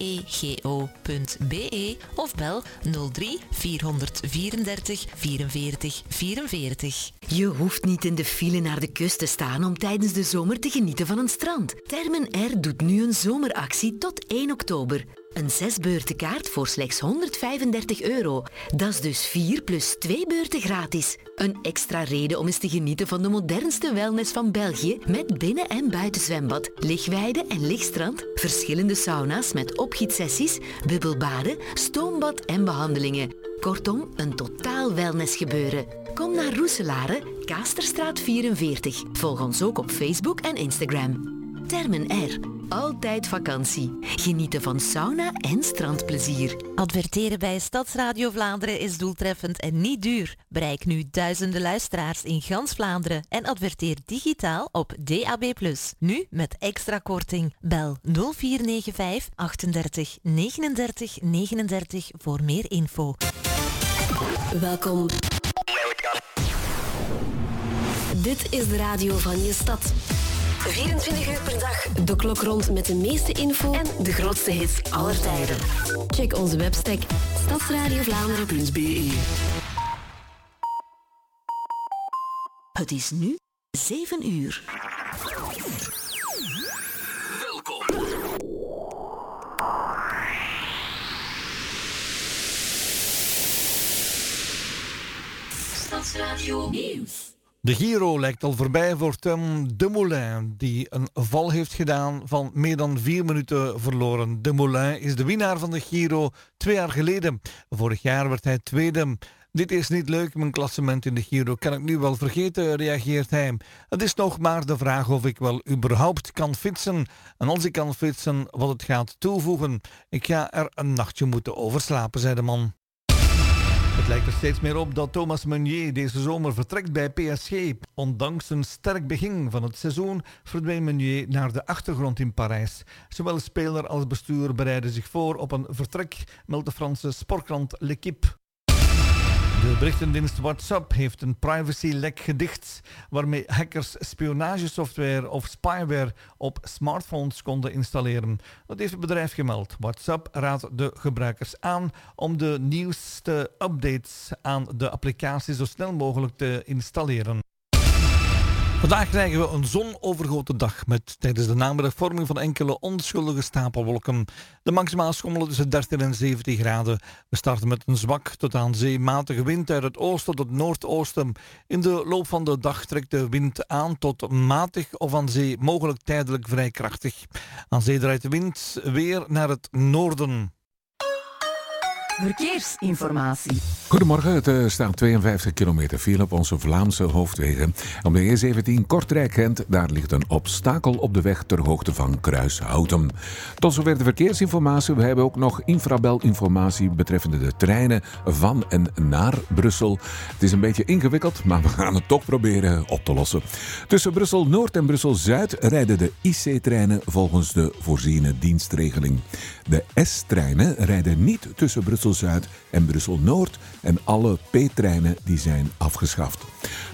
of bel 03 434 44 44. Je hoeft niet in de file naar de kust te staan om tijdens de zomer te genieten van een strand. Termen R doet nu een zomeractie tot 1 oktober. Een zesbeurtenkaart voor slechts 135 euro. Dat is dus 4 plus 2 beurten gratis. Een extra reden om eens te genieten van de modernste wellness van België met binnen- en buitenzwembad, lichtweide en lichtstrand, verschillende sauna's met opgietsessies, bubbelbaden, stoombad en behandelingen. Kortom, een totaal wellnessgebeuren. Kom naar Roeselare, Kaasterstraat 44. Volg ons ook op Facebook en Instagram. Termen R. Altijd vakantie. Genieten van sauna en strandplezier. Adverteren bij Stadsradio Vlaanderen is doeltreffend en niet duur. Bereik nu duizenden luisteraars in gans Vlaanderen en adverteer digitaal op DAB+. Nu met extra korting. Bel 0495 38 39 39 voor meer info. Welkom. Dit is de radio van je stad. 24 uur per dag de klok rond met de meeste info en de grootste hits aller tijden. Check onze webstack stadsradiovlaanderen.be Het is nu 7 uur. Stadsradio Nieuws. De Giro lijkt al voorbij voor Tim Dumoulin, die een val heeft gedaan van meer dan vier minuten verloren. Dumoulin is de winnaar van de Giro twee jaar geleden. Vorig jaar werd hij tweede. Dit is niet leuk, mijn klassement in de Giro kan ik nu wel vergeten, reageert hij. Het is nog maar de vraag of ik wel überhaupt kan fietsen. En als ik kan fietsen, wat het gaat toevoegen. Ik ga er een nachtje moeten overslapen, zei de man. Het lijkt er steeds meer op dat Thomas Meunier deze zomer vertrekt bij PSG. Ondanks een sterk begin van het seizoen verdween Meunier naar de achtergrond in Parijs. Zowel speler als bestuur bereiden zich voor op een vertrek, meldt de Franse sportkrant L'Equipe. De berichtendienst WhatsApp heeft een privacylek gedicht waarmee hackers spionagesoftware of spyware op smartphones konden installeren. Dat heeft het bedrijf gemeld. WhatsApp raadt de gebruikers aan om de nieuwste updates aan de applicatie zo snel mogelijk te installeren. Vandaag krijgen we een zonovergoten dag met tijdens de naamrevorming van enkele onschuldige stapelwolken. De maximaal schommelen tussen 13 en 17 graden. We starten met een zwak tot aan zee matige wind uit het oosten tot noordoosten. In de loop van de dag trekt de wind aan tot matig of aan zee mogelijk tijdelijk vrij krachtig. Aan zee draait de wind weer naar het noorden. Verkeersinformatie. Goedemorgen, het eh, staat 52 kilometer file op onze Vlaamse hoofdwegen. Op de E17 Kortrijk-Gent, daar ligt een obstakel op de weg ter hoogte van Kruishouten. Tot zover de verkeersinformatie. We hebben ook nog infrabelinformatie betreffende de treinen van en naar Brussel. Het is een beetje ingewikkeld, maar we gaan het toch proberen op te lossen. Tussen Brussel-Noord en Brussel-Zuid rijden de IC-treinen volgens de voorziene dienstregeling. De S-treinen rijden niet tussen Brussel-Zuid en Brussel-Noord en alle P-treinen die zijn afgeschaft.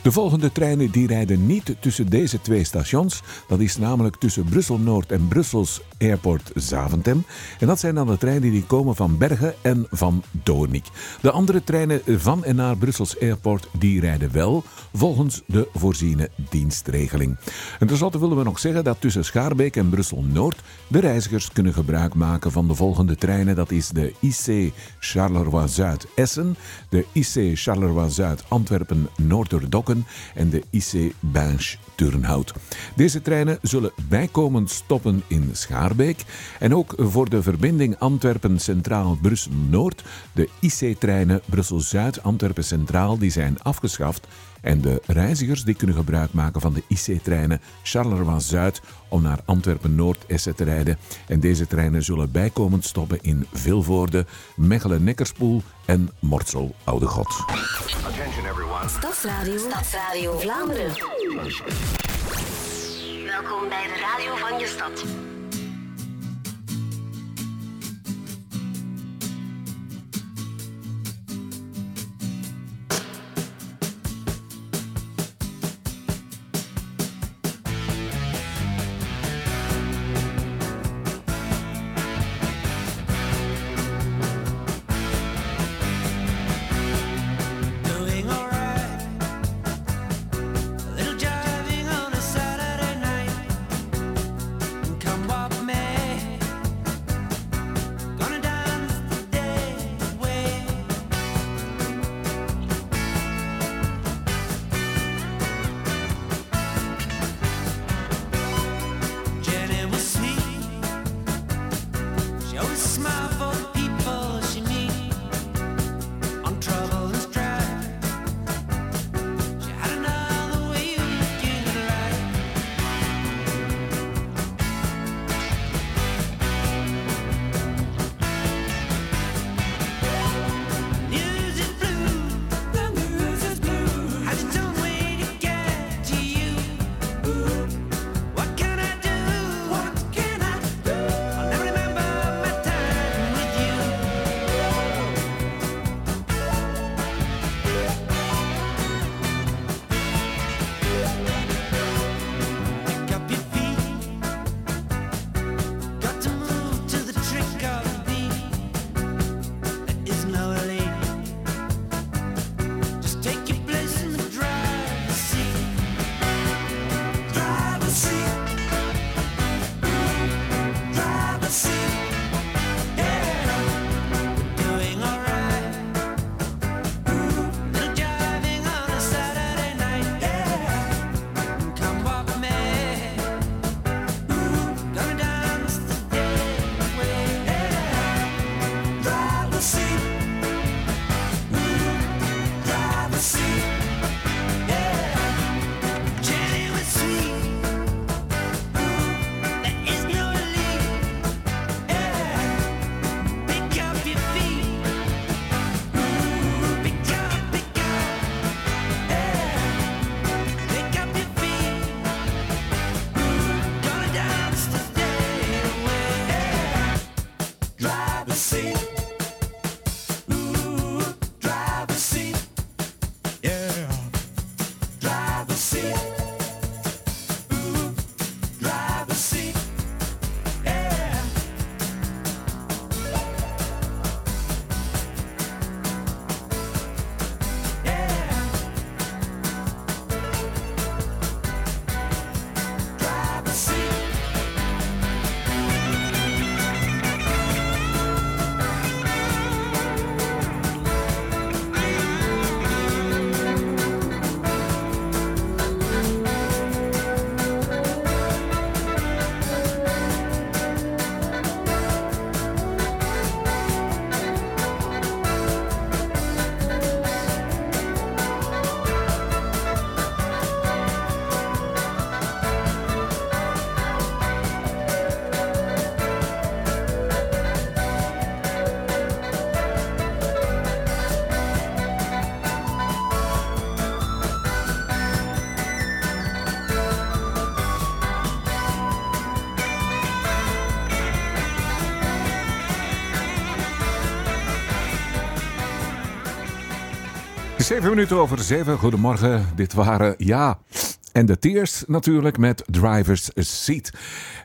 De volgende treinen die rijden niet tussen deze twee stations. Dat is namelijk tussen Brussel-Noord en Brussels Airport Zaventem. En dat zijn dan de treinen die komen van Bergen en van Doornik. De andere treinen van en naar Brussels Airport die rijden wel volgens de voorziene dienstregeling. En tenslotte willen we nog zeggen dat tussen Schaarbeek en Brussel-Noord de reizigers kunnen gebruik maken van de volgende treinen. Dat is de IC Charleroi-Zuid-Essen, de IC Charleroi-Zuid Antwerpen-Noorderdokken en de IC Binge Turnhout. Deze treinen zullen bijkomend stoppen in Schaarbeek. En ook voor de verbinding Antwerpen Centraal Brussel-Noord, de IC-treinen Brussel-Zuid Antwerpen Centraal, die zijn afgeschaft. En de reizigers die kunnen gebruik maken van de IC-treinen Charleroi-Zuid om naar Antwerpen-Noord-Essen te rijden. En deze treinen zullen bijkomend stoppen in Vilvoorde, Mechelen-Nekkerspoel en Mortsel-Oudegot. Attention everyone. Stadsradio. Stadsradio Vlaanderen. Welkom bij de radio van je stad. Zeven minuten over zeven. Goedemorgen. Dit waren, ja, en de Tears natuurlijk met Driver's Seat.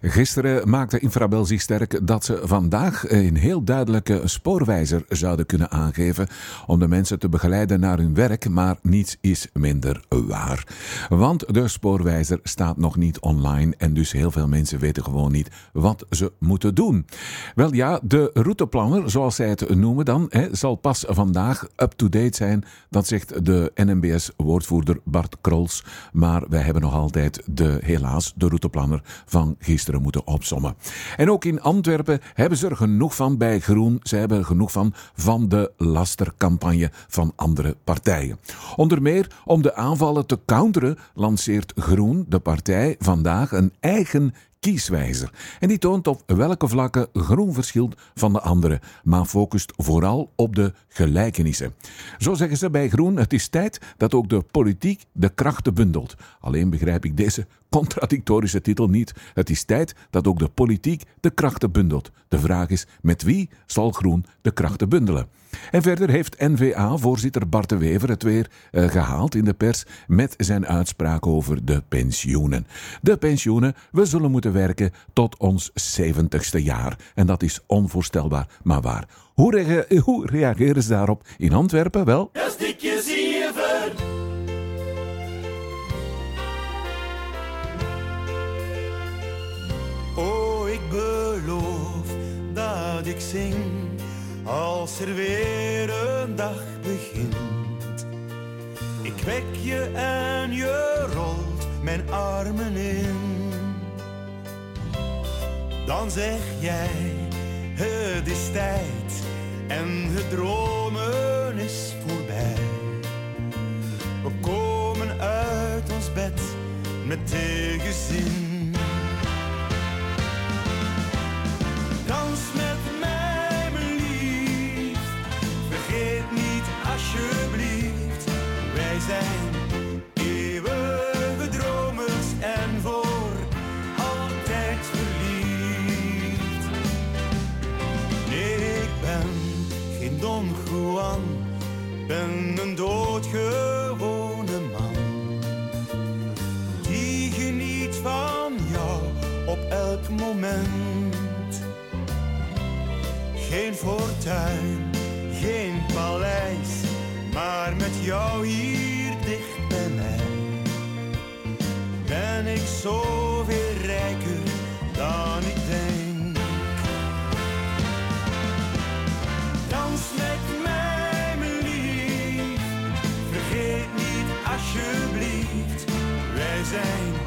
Gisteren maakte Infrabel zich sterk dat ze vandaag een heel duidelijke spoorwijzer zouden kunnen aangeven om de mensen te begeleiden naar hun werk, maar niets is minder waar. Want de spoorwijzer staat nog niet online en dus heel veel mensen weten gewoon niet wat ze moeten doen. Wel ja, de routeplanner, zoals zij het noemen dan, hè, zal pas vandaag up-to-date zijn. Dat zegt de NMBS-woordvoerder Bart Krols. Maar wij hebben nog altijd de, helaas de routeplanner van gisteren moeten opsommen. En ook in Antwerpen hebben ze er genoeg van bij Groen. Ze hebben er genoeg van van de lastercampagne van andere partijen. Onder meer om de aanvallen te counteren lanceert Groen, de partij, vandaag een eigen kieswijzer. En die toont op welke vlakken groen verschilt van de andere, maar focust vooral op de gelijkenissen. Zo zeggen ze bij Groen: het is tijd dat ook de politiek de krachten bundelt. Alleen begrijp ik deze contradictorische titel niet. Het is tijd dat ook de politiek de krachten bundelt. De vraag is: met wie zal Groen de krachten bundelen? En verder heeft NVA-voorzitter Bart de Wever het weer eh, gehaald in de pers met zijn uitspraak over de pensioenen. De pensioenen, we zullen moeten werken tot ons 70ste jaar. En dat is onvoorstelbaar, maar waar. Hoe, rea- hoe reageren ze daarop in Antwerpen? Wel, Dat stukje zeven. Er weer een dag begint. Ik wek je en je rolt mijn armen in. Dan zeg jij, het is tijd en het dromen is voorbij. We komen uit ons bed met tegenzin. Dans doodgewone man. Die geniet van jou op elk moment. Geen fortuin, geen paleis, maar met jou hier dicht bij mij. Ben ik zoveel rijker dan ik denk. Dans met wij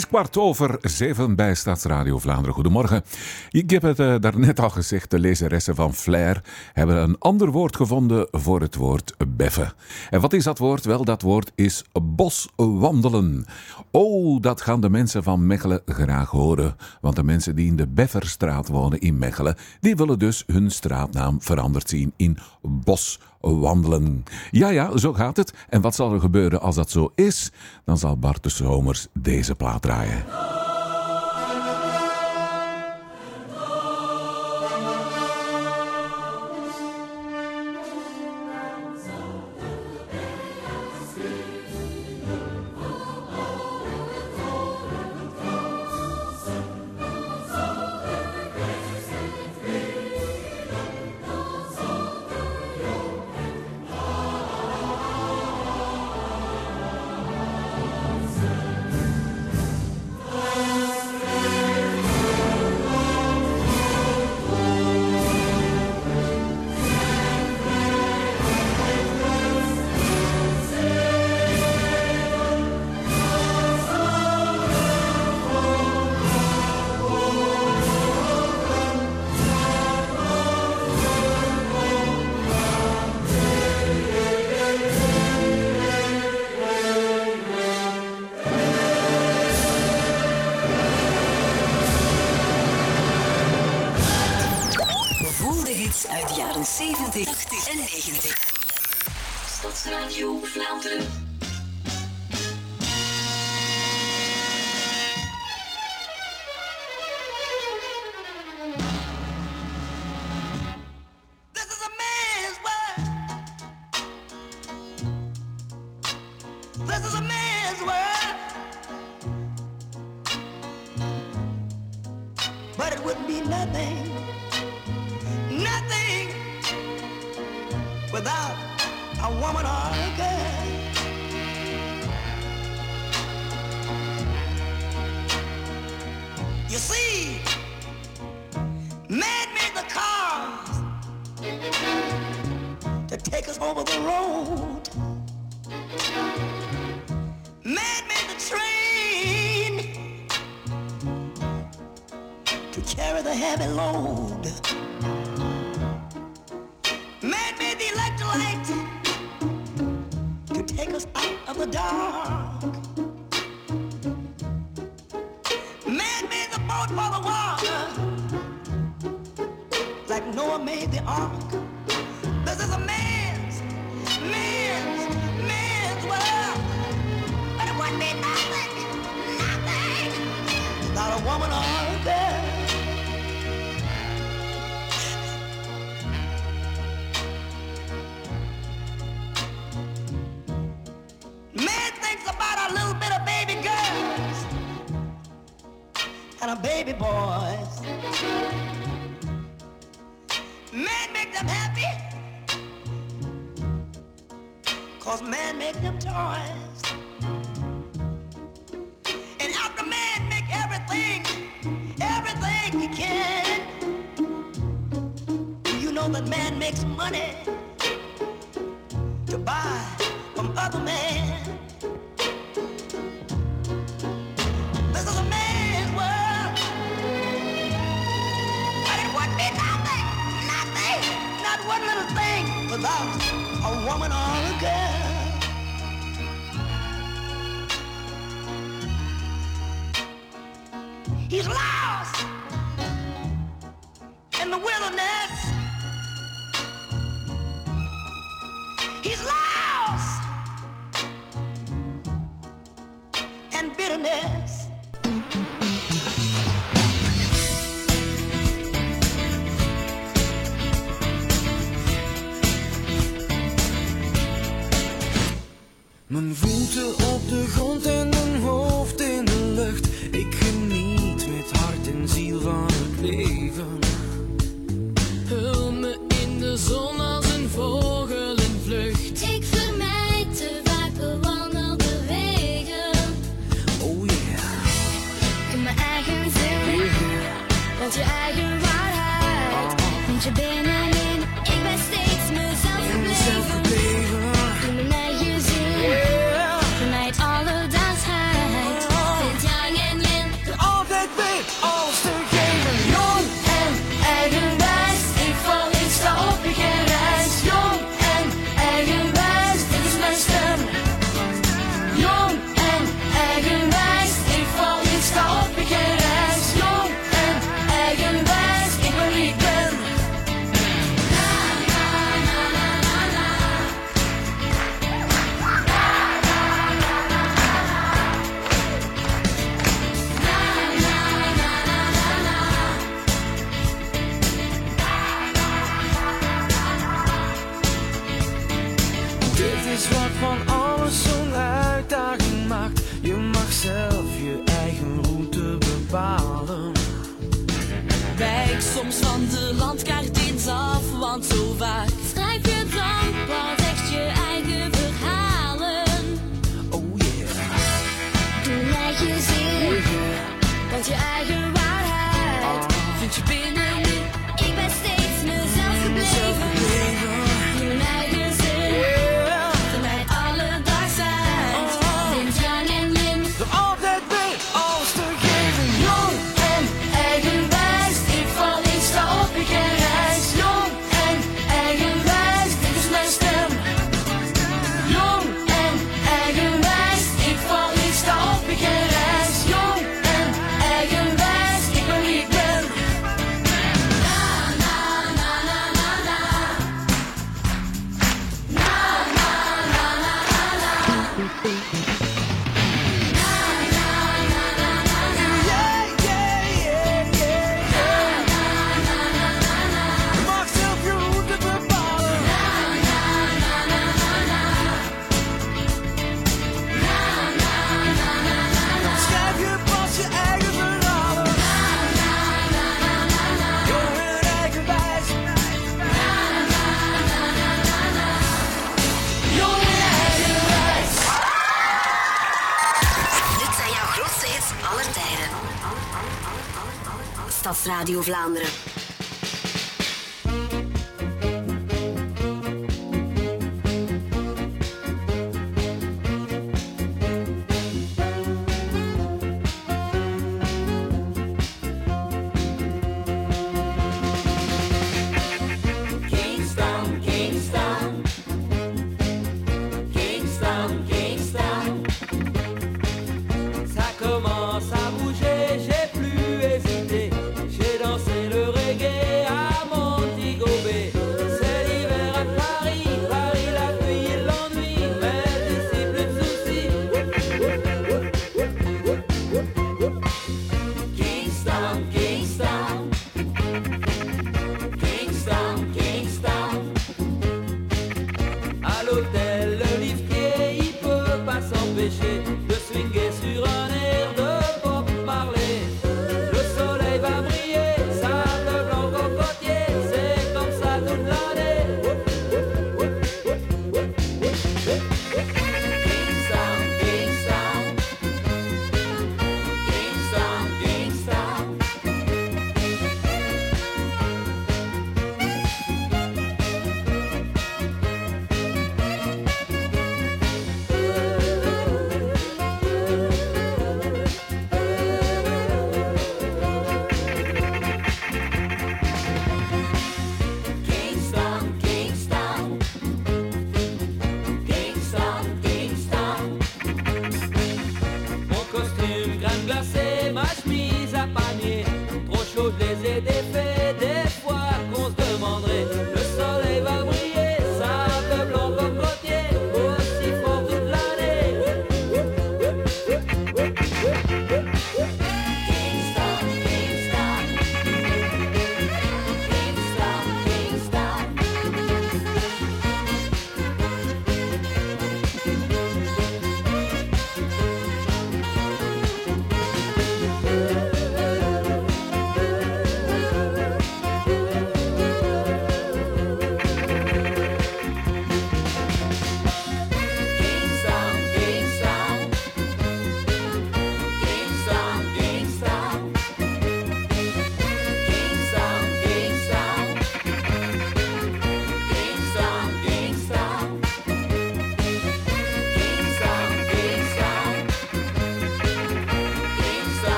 Het is kwart over zeven bij Stadsradio Vlaanderen. Goedemorgen. Ik heb het daar net daarnet al gezegd, de lezeressen van Flair hebben een ander woord gevonden voor het woord beffen. En wat is dat woord? Wel, dat woord is boswandelen. Oh, dat gaan de mensen van Mechelen graag horen. Want de mensen die in de Befferstraat wonen in Mechelen, die willen dus hun straatnaam veranderd zien in boswandelen. Ja, ja, zo gaat het. En wat zal er gebeuren als dat zo is? Dan zal Bart de Somers deze plaat draaien. One little thing without a woman or a girl. He's lost in the wilderness. He's lost in bitterness. Mijn voeten op de grond en mijn hoofd in de lucht. Ik geniet met hart en ziel van het leven. Hul me in de zon.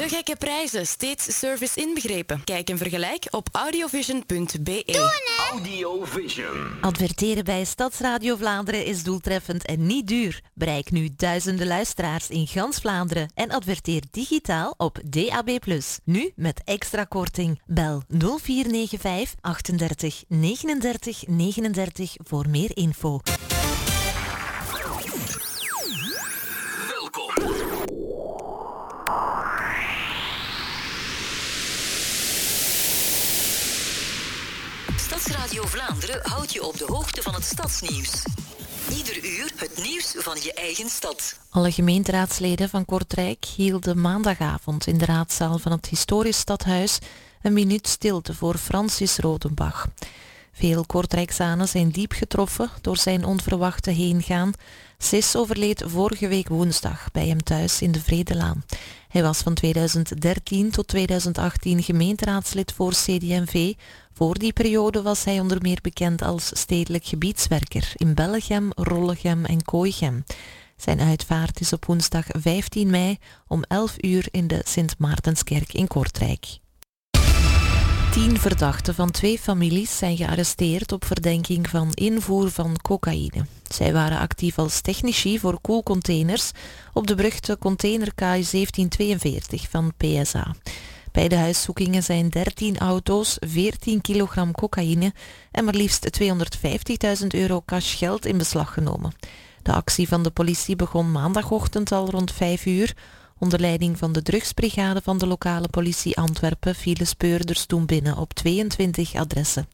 Te gekke prijzen, steeds service inbegrepen. Kijk en vergelijk op audiovision.be. Audiovision. Adverteren bij Stadsradio Vlaanderen is doeltreffend en niet duur. Bereik nu duizenden luisteraars in gans Vlaanderen en adverteer digitaal op DAB+. Nu met extra korting. Bel 0495 38 39 39 voor meer info. Radio Vlaanderen houdt je op de hoogte van het stadsnieuws. Ieder uur het nieuws van je eigen stad. Alle gemeenteraadsleden van Kortrijk hielden maandagavond in de raadzaal van het historisch stadhuis een minuut stilte voor Francis Rodenbach. Veel Kortrijksanen zijn diep getroffen door zijn onverwachte heengaan. Sis overleed vorige week woensdag bij hem thuis in de Vredelaan. Hij was van 2013 tot 2018 gemeenteraadslid voor CDMV, voor die periode was hij onder meer bekend als stedelijk gebiedswerker in Bellegem, Rollegem en Kooigem. Zijn uitvaart is op woensdag 15 mei om 11 uur in de Sint Maartenskerk in Kortrijk. Tien verdachten van twee families zijn gearresteerd op verdenking van invoer van cocaïne. Zij waren actief als technici voor koelcontainers op de beruchte container-kaai 1742 van PSA. Bij de huiszoekingen zijn 13 auto's, 14 kilogram cocaïne en maar liefst 250.000 euro cash geld in beslag genomen. De actie van de politie begon maandagochtend al rond 5 uur. Onder leiding van de drugsbrigade van de lokale politie Antwerpen vielen speurders toen binnen op 22 adressen.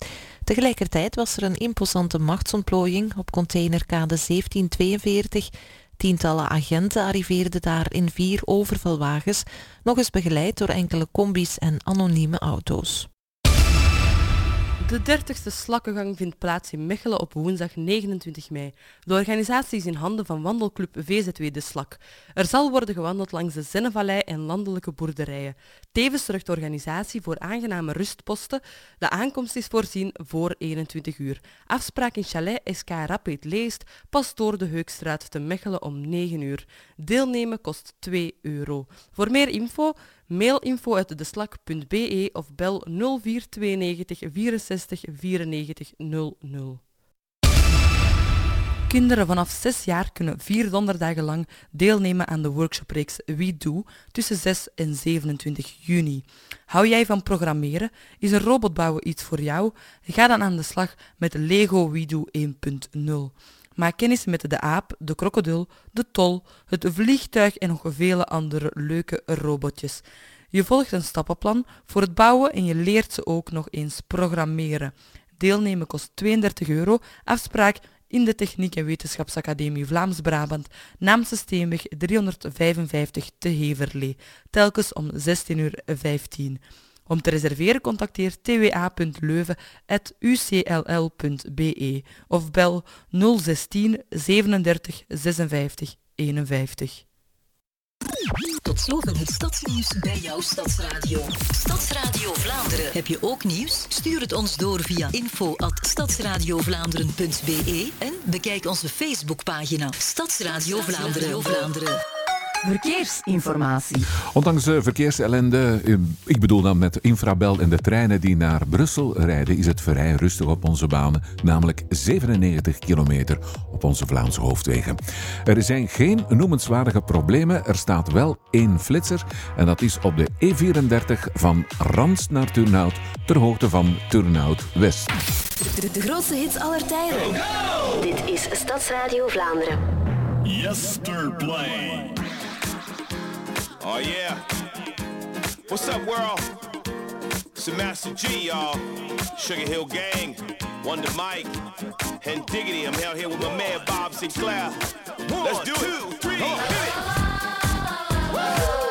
Tegelijkertijd was er een imposante machtsontplooiing op containerkade 1742. Tientallen agenten arriveerden daar in vier overvalwagens, nog eens begeleid door enkele combis en anonieme auto's. De 30ste slakkengang vindt plaats in Mechelen op woensdag 29 mei. De organisatie is in handen van wandelclub VZW De Slak. Er zal worden gewandeld langs de Zennevallei en landelijke boerderijen. Tevens zorgt de organisatie voor aangename rustposten. De aankomst is voorzien voor 21 uur. Afspraak in chalet SK Rapid Leest, Pastoor de Heukstraat te Mechelen om 9 uur. Deelnemen kost 2 euro. Voor meer info Mail info uit deslak.be of bel 0492 64 94 00. Kinderen vanaf 6 jaar kunnen vier donderdagen lang deelnemen aan de workshopreeks We Do tussen 6 en 27 juni. Hou jij van programmeren? Is een robot bouwen iets voor jou? Ga dan aan de slag met Lego We Do 1.0. Maak kennis met de aap, de krokodil, de tol, het vliegtuig en nog vele andere leuke robotjes. Je volgt een stappenplan voor het bouwen en je leert ze ook nog eens programmeren. Deelnemen kost 32 euro. Afspraak in de Techniek en Wetenschapsacademie Vlaams-Brabant, Naamse Steenweg 355 te Heverlee, telkens om 16.15 uur. Om te reserveren contacteer twa.leuven.ucll.be of bel 016 37 56 51. Tot zover het stadsnieuws bij jouw Stadsradio. Stadsradio Vlaanderen. Heb je ook nieuws? Stuur het ons door via info@stadsradiovlaanderen.be en bekijk onze Facebookpagina Stadsradio Vlaanderen. Vlaanderen. Verkeersinformatie. Ondanks de verkeersellende, eh, ik bedoel dan met infrabel en de treinen die naar Brussel rijden, is het vrij rustig op onze banen, namelijk 97 kilometer op onze Vlaamse hoofdwegen. Er zijn geen noemenswaardige problemen, er staat wel één flitser en dat is op de E34 van Rans naar Turnhout ter hoogte van Turnhout West. De, de grootste hits aller tijden. Dit is Stadsradio Vlaanderen. Yesterplay. Oh yeah. What's up, world? It's the Master G, y'all. Sugar Hill Gang, Wonder Mike, and Diggity. I'm out here with my man Bob Sinclair. Let's do it. Two, three, hit it. Come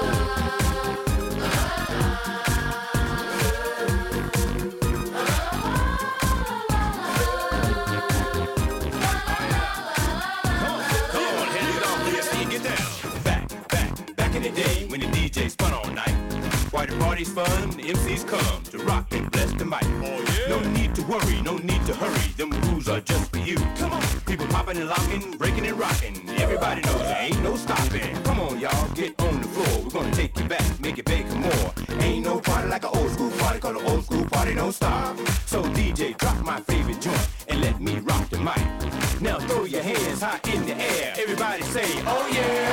The party's fun, the MCs come to rock and bless the mic. Oh, yeah. No need to worry, no need to hurry. Them rules are just for you. Come on. People popping and locking, breaking and rocking. Everybody knows there ain't no stopping. Come on, y'all, get on the floor. We're gonna take you back, make it bigger more. Ain't no party like an old school party, call an old school party, don't stop. So DJ, drop my favorite joint and let me rock the mic. Now throw your hands high in the air. Everybody say, oh yeah.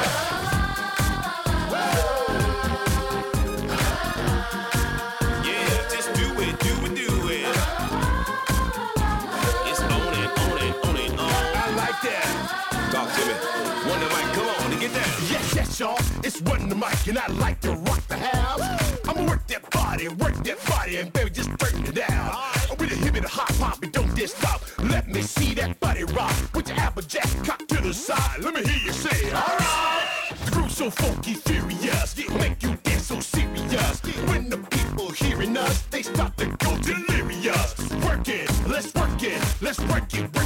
Mike, and I like to rock the house. I'ma work that body work that body, and baby, just burn it down. I'm With a hip and a hop hop, and don't just stop. Let me see that body rock. Put your applejack cock to the side. Let me hear you say, alright. The groove's so funky, furious, it make you dance so serious. When the people hearing us, they start to go delirious. Work it, let's work it, let's work it, work it, work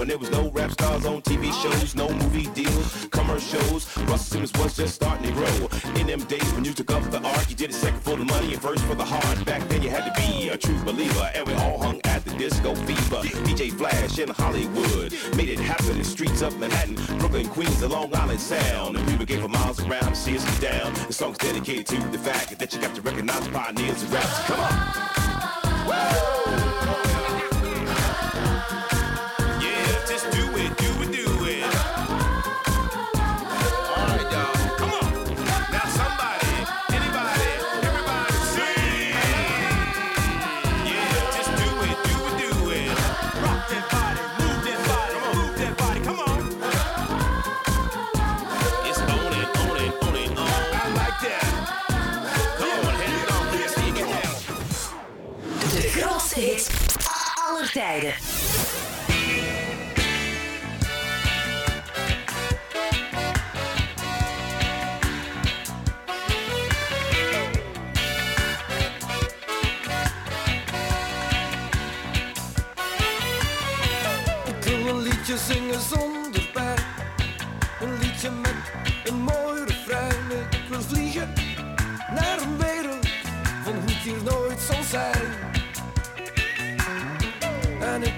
when there was no rap stars on TV shows, no movie deals, commercials. Russell Simmons was just starting to grow. In them days when you took up the art, you did it second for the money and first for the heart. Back then you had to be a true believer, and we all hung at the disco fever. DJ Flash in Hollywood made it happen in streets of Manhattan, Brooklyn, Queens, the Long Island Sound. And people came for miles around see us down. The song's dedicated to the fact that you got to recognize pioneers of rap. Come on. Yeah, aller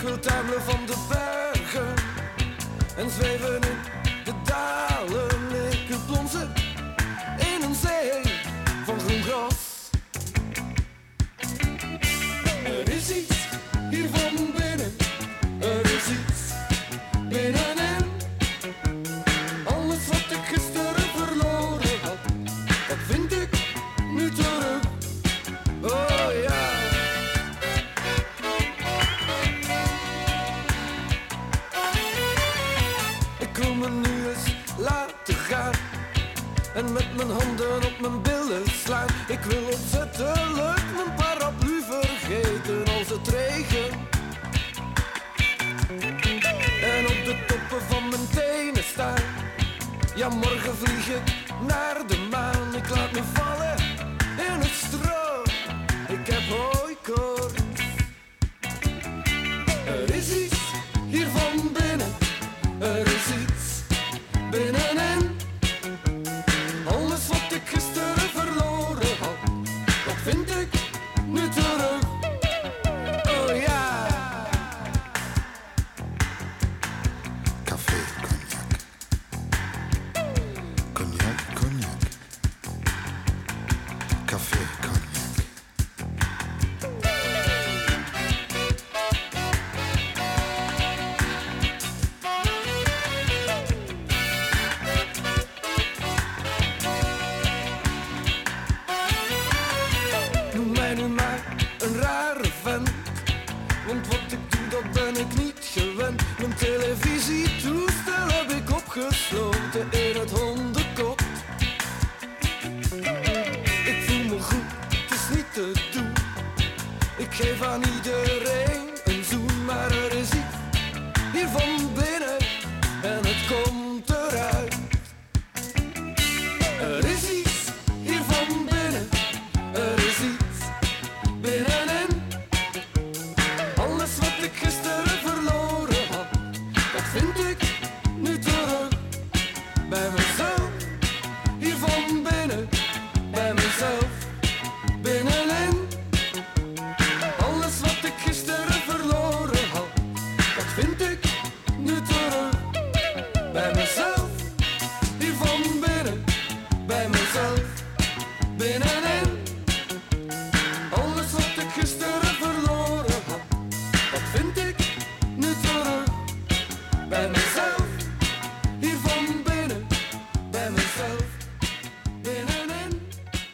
wil tuimelen van de bergen en zweven Ja, morgen vlieg ik naar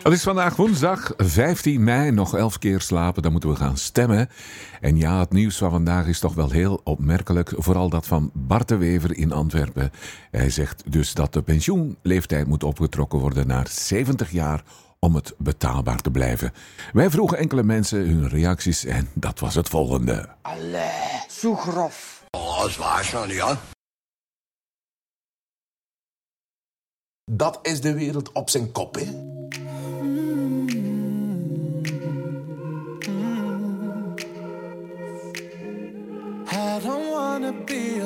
Het is vandaag woensdag 15 mei, nog 11 keer slapen, dan moeten we gaan stemmen. En ja, het nieuws van vandaag is toch wel heel opmerkelijk, vooral dat van Bart de Wever in Antwerpen. Hij zegt dus dat de pensioenleeftijd moet opgetrokken worden naar 70 jaar om het betaalbaar te blijven. Wij vroegen enkele mensen hun reacties en dat was het volgende. Allee, zo grof. Oh, dat is waar, aan. Dat is de wereld op zijn kop, hè? Wanna be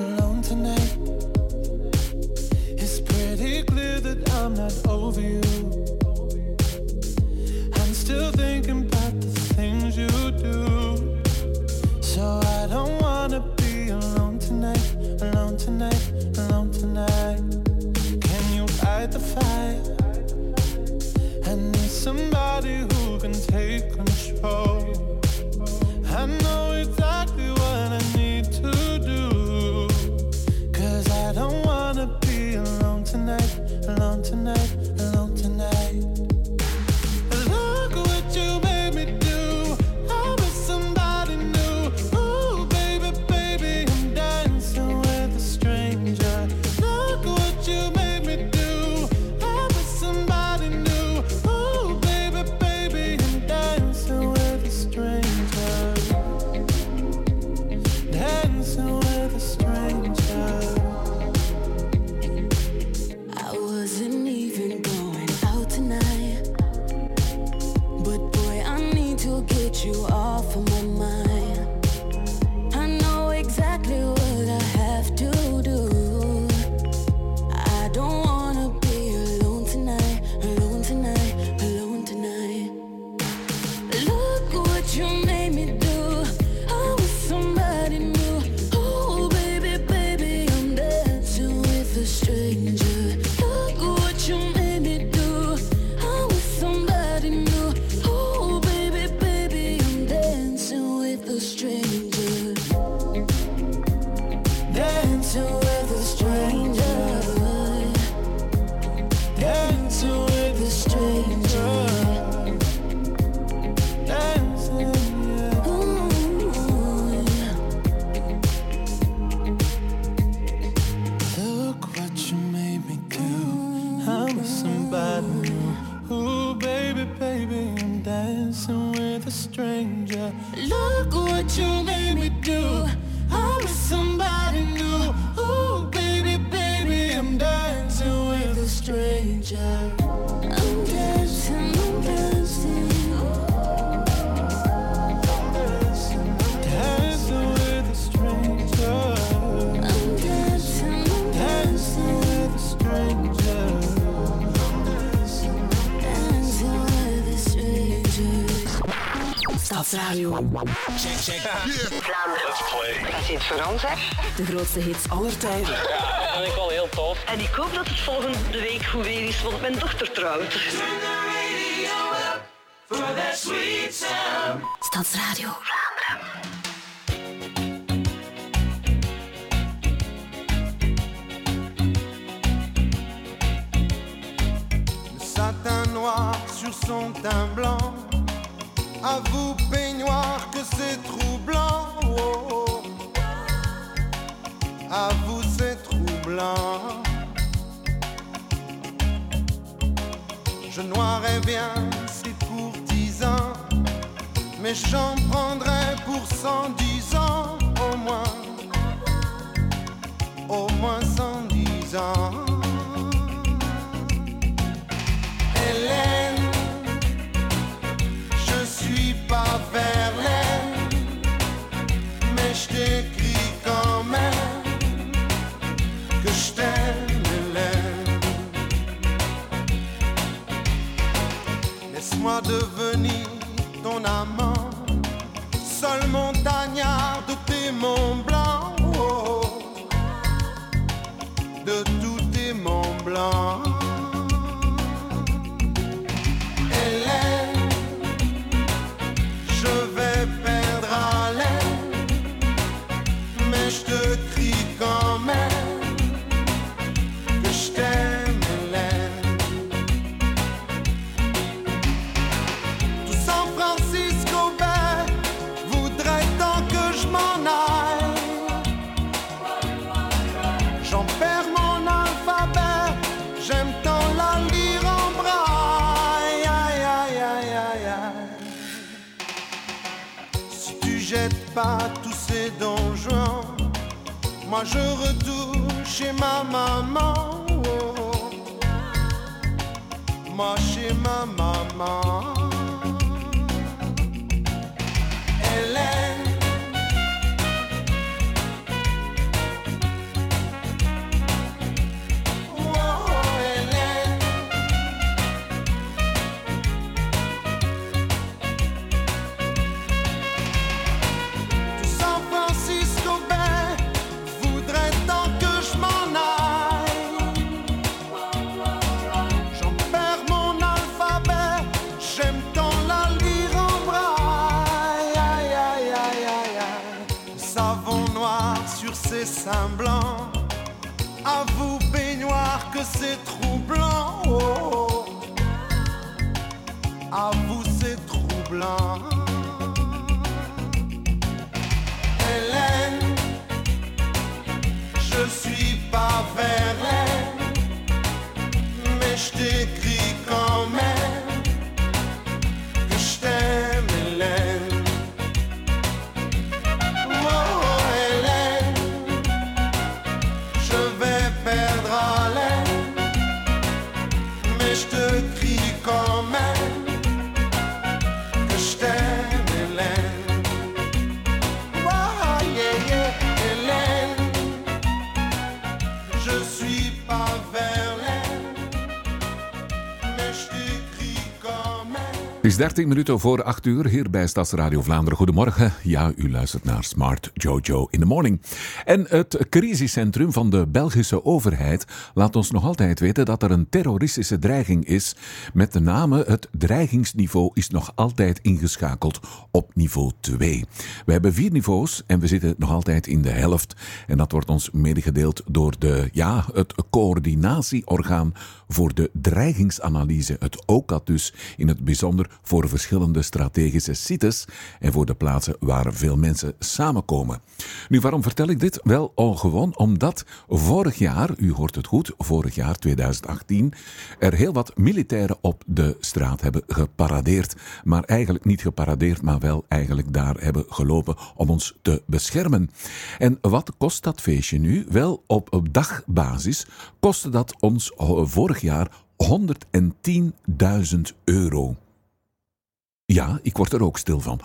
Stadsradio. Check, check. Vlaanderen. Let's play. Als je het Frans hebt. De grootste hits aller tijden. Ja, dat vind ik wel heel tof. En ik hoop dat het volgende week goed weer is, want mijn dochter trouwt. Stadsradio Vlaanderen. Satin noir sur son teint blanc. À vous, peignoir, que c'est troublant. Oh. À vous, c'est troublant. Je noirais bien, c'est pour dix ans. Mais j'en prendrais pour cent dix ans au moins. Au moins cent dix ans. Hélène, je seul montagnard de tes monts blancs, oh, oh, de tous tes monts blancs. pas tous ces donjons. Moi je retourne chez ma maman. Moi chez ma maman. Is 13 minuten voor 8 uur hier bij Stadsradio Vlaanderen. Goedemorgen. Ja, u luistert naar Smart Jojo in the Morning. En het crisiscentrum van de Belgische overheid laat ons nog altijd weten dat er een terroristische dreiging is. Met de name het dreigingsniveau is nog altijd ingeschakeld op niveau 2. We hebben vier niveaus en we zitten nog altijd in de helft. En dat wordt ons medegedeeld door de, ja, het coördinatieorgaan voor de dreigingsanalyse, het OCAT dus, in het bijzonder voor verschillende strategische sites en voor de plaatsen waar veel mensen samenkomen. Nu, waarom vertel ik dit? Wel, al gewoon omdat vorig jaar, u hoort het goed, vorig jaar 2018, er heel wat militairen op de straat hebben geparadeerd. Maar eigenlijk niet geparadeerd, maar wel eigenlijk daar hebben gelopen om ons te beschermen. En wat kost dat feestje nu? Wel, op, op dagbasis kostte dat ons vorig jaar 110.000 euro. Ja, ik word er ook stil van.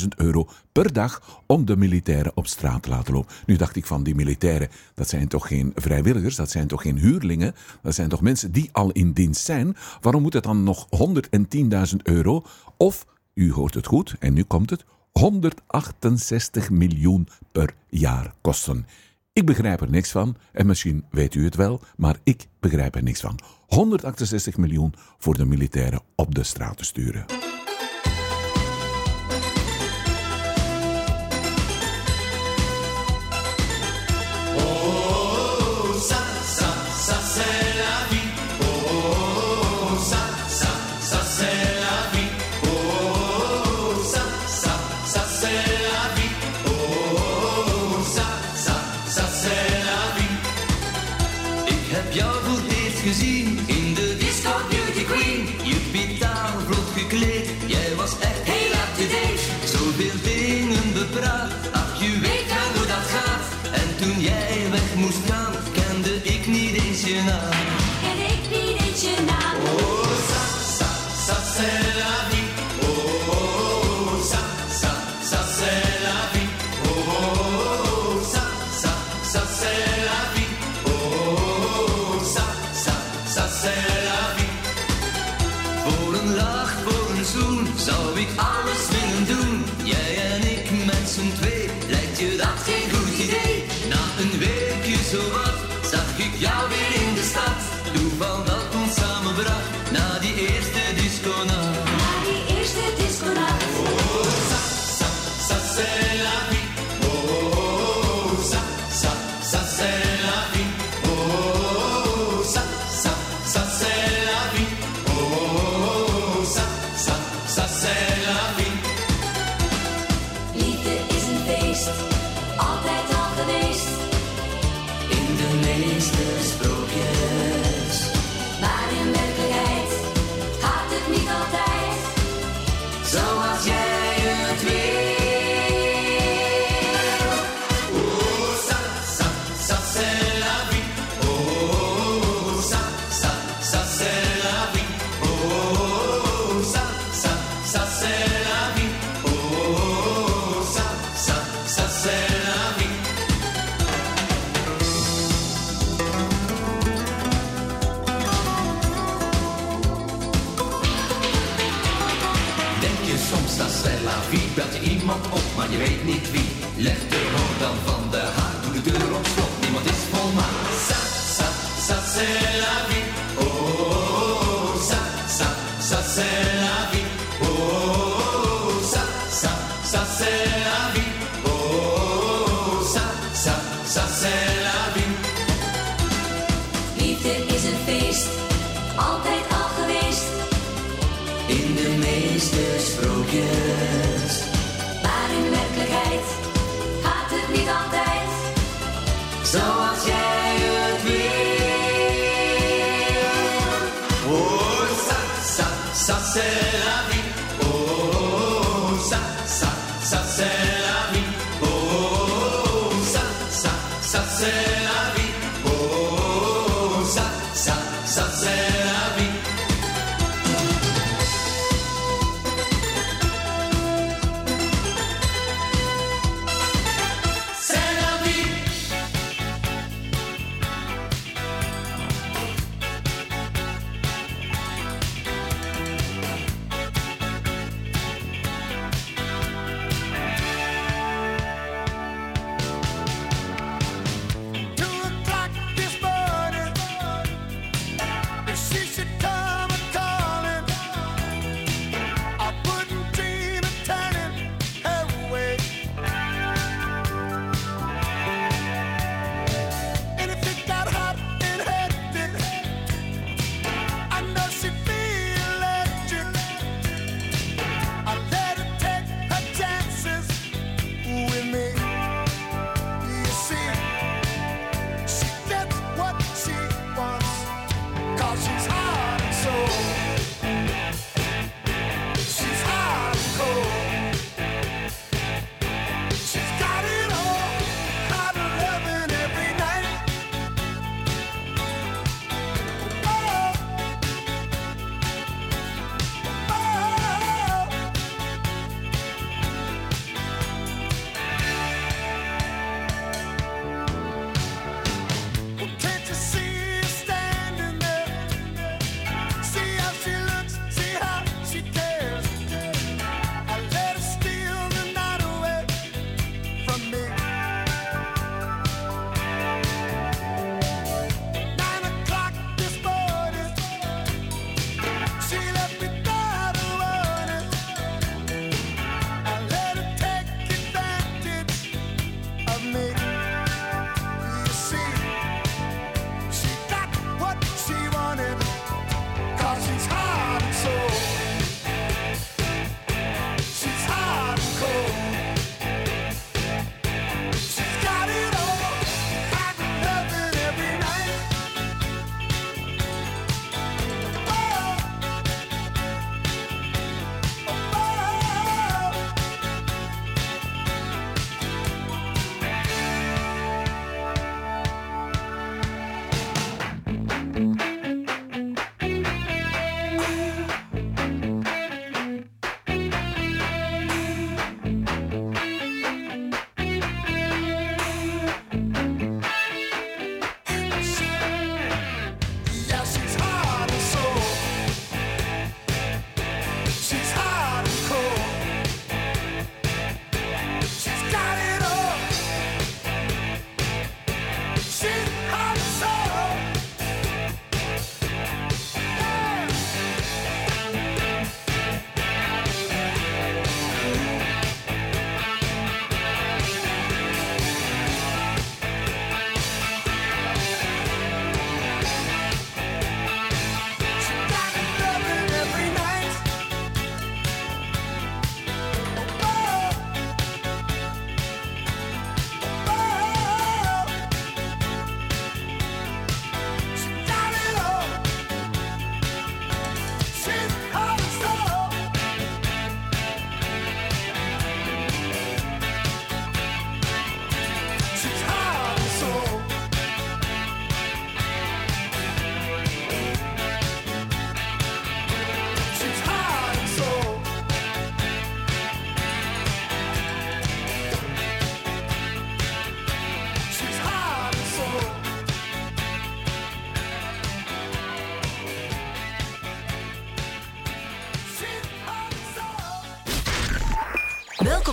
110.000 euro per dag om de militairen op straat te laten lopen. Nu dacht ik van die militairen, dat zijn toch geen vrijwilligers, dat zijn toch geen huurlingen, dat zijn toch mensen die al in dienst zijn. Waarom moet het dan nog 110.000 euro? Of, u hoort het goed, en nu komt het, 168 miljoen per jaar kosten. Ik begrijp er niks van, en misschien weet u het wel, maar ik begrijp er niks van. 168 miljoen voor de militairen op de straat te sturen.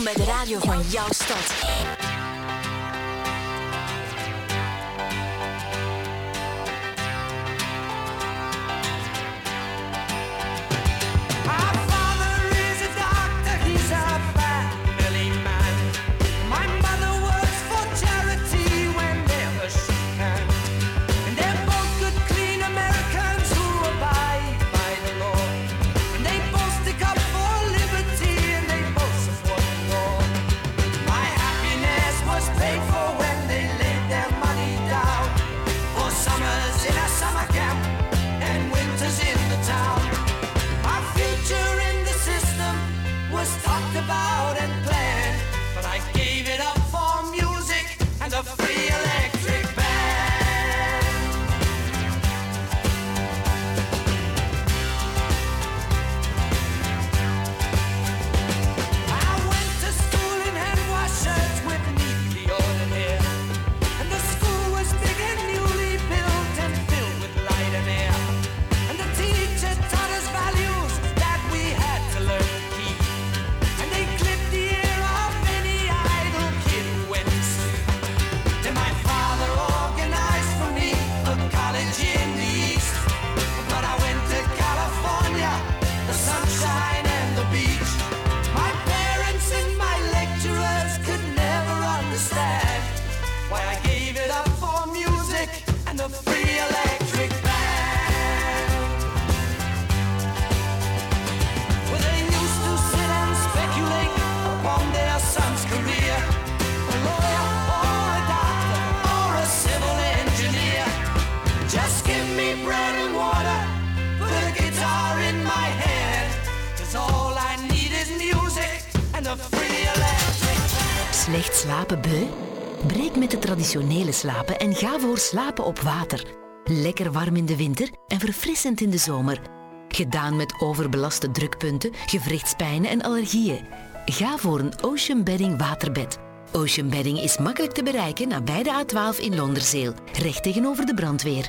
Bij de radio van jouw stad. Slecht slapen beu? Breek met de traditionele slapen en ga voor slapen op water. Lekker warm in de winter en verfrissend in de zomer. Gedaan met overbelaste drukpunten, gewrichtspijnen en allergieën. Ga voor een Ocean Bedding waterbed. Ocean Bedding is makkelijk te bereiken nabij de A12 in Londerzeel, recht tegenover de brandweer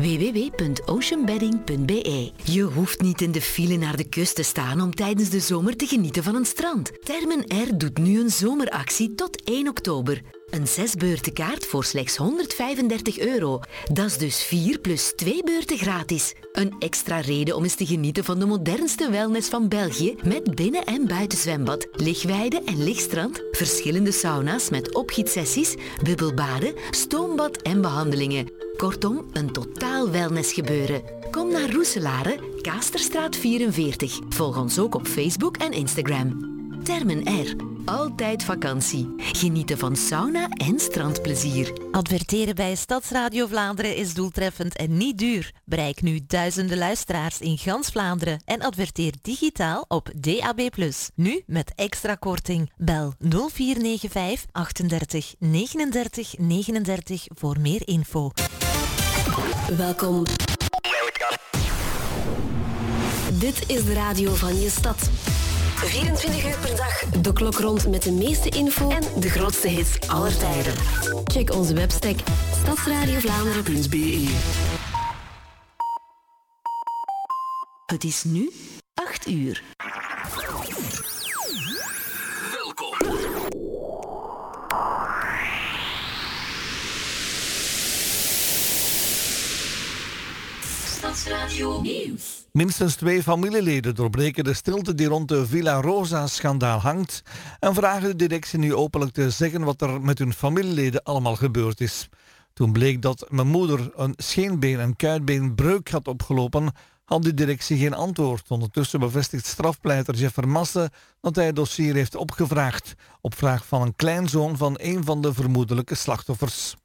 www.oceanbedding.be Je hoeft niet in de file naar de kust te staan om tijdens de zomer te genieten van een strand. Termen Air doet nu een zomeractie tot 1 oktober. Een zesbeurtenkaart voor slechts 135 euro. Dat is dus 4 plus 2 beurten gratis. Een extra reden om eens te genieten van de modernste wellness van België met binnen- en buitenzwembad, lichtweide en lichtstrand, verschillende sauna's met opgietsessies, bubbelbaden, stoombad en behandelingen. Kortom, een totaal wellnessgebeuren. Kom naar Roeselare, Kaasterstraat 44. Volg ons ook op Facebook en Instagram. Termen R. Altijd vakantie. Genieten van sauna en strandplezier. Adverteren bij Stadsradio Vlaanderen is doeltreffend en niet duur. Bereik nu duizenden luisteraars in gans Vlaanderen en adverteer digitaal op DAB+. Nu met extra korting. Bel 0495 38 39 39 voor meer info. Welkom. Dit is de radio van je stad. 24 uur per dag, de klok rond met de meeste info en de grootste hits aller tijden. Check onze webstack stadsradiovlaanderen.be Het is nu 8 uur. Stadsradio Nieuws. Minstens twee familieleden doorbreken de stilte die rond de Villa Rosa-schandaal hangt en vragen de directie nu openlijk te zeggen wat er met hun familieleden allemaal gebeurd is. Toen bleek dat mijn moeder een scheenbeen- en kuitbeenbreuk had opgelopen, had de directie geen antwoord. Ondertussen bevestigt strafpleiter Jeffer Masse dat hij het dossier heeft opgevraagd op vraag van een kleinzoon van een van de vermoedelijke slachtoffers.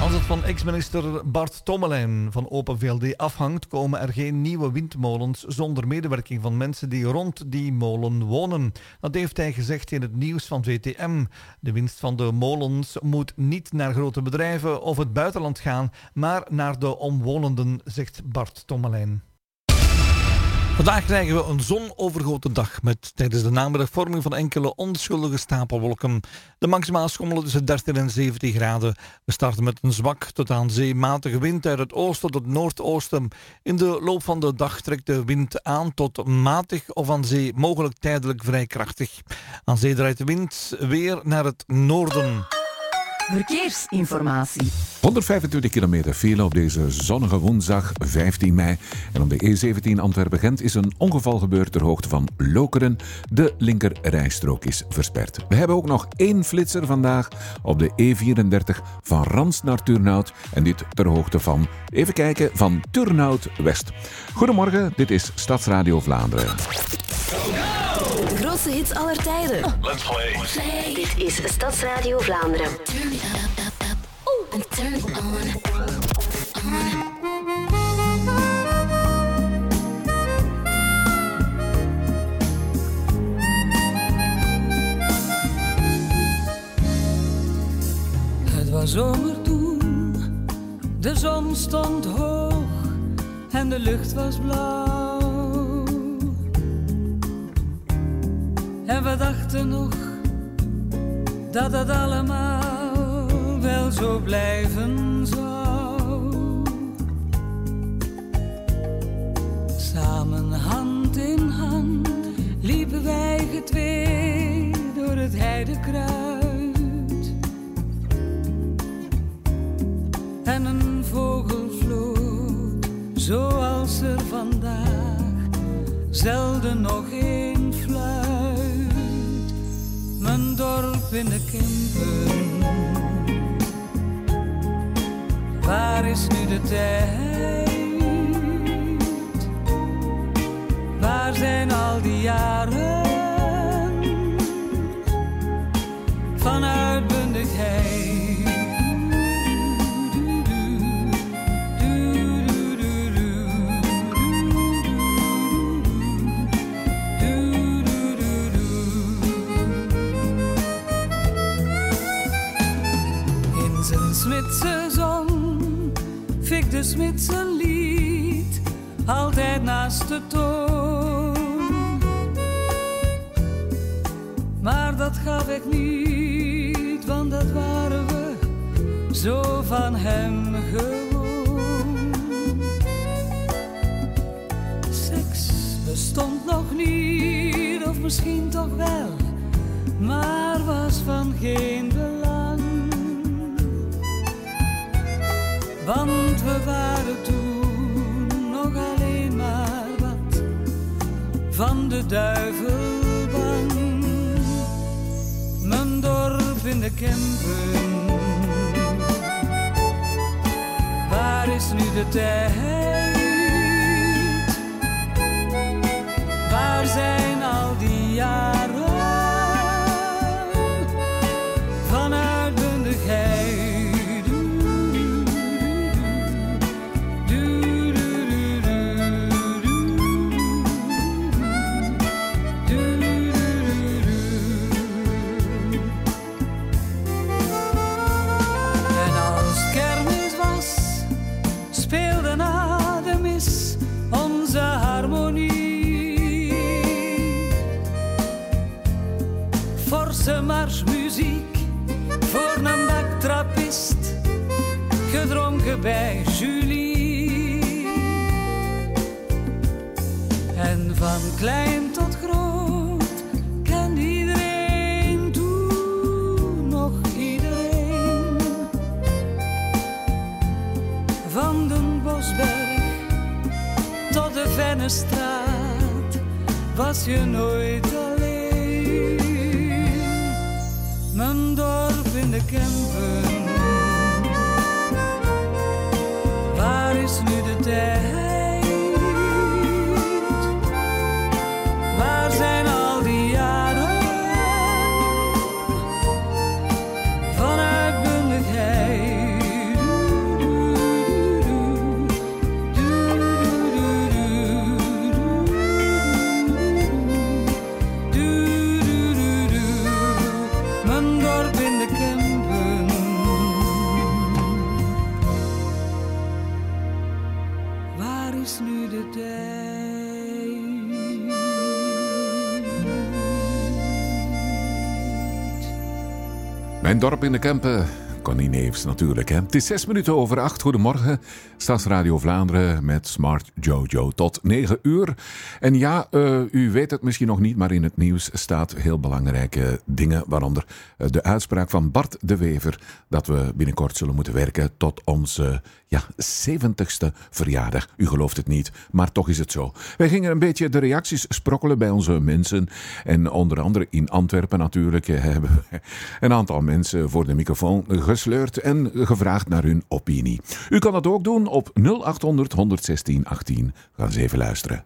Als het van ex-minister Bart Tommelijn van Open VLD afhangt, komen er geen nieuwe windmolens zonder medewerking van mensen die rond die molen wonen. Dat heeft hij gezegd in het nieuws van VTM. De winst van de molens moet niet naar grote bedrijven of het buitenland gaan, maar naar de omwonenden, zegt Bart Tommelijn. Vandaag krijgen we een zonovergoten dag met tijdens de namiddagvorming van enkele onschuldige stapelwolken. De maximaal schommelen tussen 13 en 17 graden. We starten met een zwak tot aan zee matige wind uit het oosten tot noordoosten. In de loop van de dag trekt de wind aan tot matig of aan zee mogelijk tijdelijk vrij krachtig. Aan zee draait de wind weer naar het noorden. Verkeersinformatie. 125 kilometer file op deze zonnige woensdag 15 mei. En op de E17 Antwerpen-Gent is een ongeval gebeurd ter hoogte van Lokeren. De linker rijstrook is versperd. We hebben ook nog één flitser vandaag op de E34 van Rans naar Turnhout. En dit ter hoogte van, even kijken, van Turnhout West. Goedemorgen, dit is Stadsradio Vlaanderen. De grootste hits aller tijden. Let's play. Dit is Stadsradio Vlaanderen. Het was zomer toen, de zon stond hoog en de lucht was blauw. En we dachten nog dat het allemaal wel zo blijven zou. Samen hand in hand liepen wij getwee door het heidekruid. En een vogel vloot zoals er vandaag zelden nog waar is nu de tijd? Waar zijn al die jaren van uitbundigheid? De smid zijn lied altijd naast de toon. Maar dat gaf ik niet, want dat waren we zo van hem gewoon. Seks bestond nog niet, of misschien toch wel, maar was van geen Want we waren toen nog alleen maar wat van de duivel bang. Mijn dorp in de Kempen, waar is nu de tijd? Waar zijn al die jaren bij Julie. En van klein tot groot kende iedereen toen nog iedereen. Van den Bosberg tot de Vennestraat was je nooit dorp in de Kempen. Connie natuurlijk. Hè. Het is zes minuten over acht. Goedemorgen. Stadsradio Vlaanderen met Smart Jojo tot negen uur. En ja, eh, u weet het misschien nog niet, maar in het nieuws staat heel belangrijke dingen. Waaronder eh, de uitspraak van Bart de Wever dat we binnenkort zullen moeten werken tot onze ja, 70ste verjaardag. U gelooft het niet, maar toch is het zo. Wij gingen een beetje de reacties sprokkelen bij onze mensen. En onder andere in Antwerpen natuurlijk eh, hebben we een aantal mensen voor de microfoon gesleurd en gevraagd naar hun opinie. U kan dat ook doen op 0800 116 18. Ga eens even luisteren.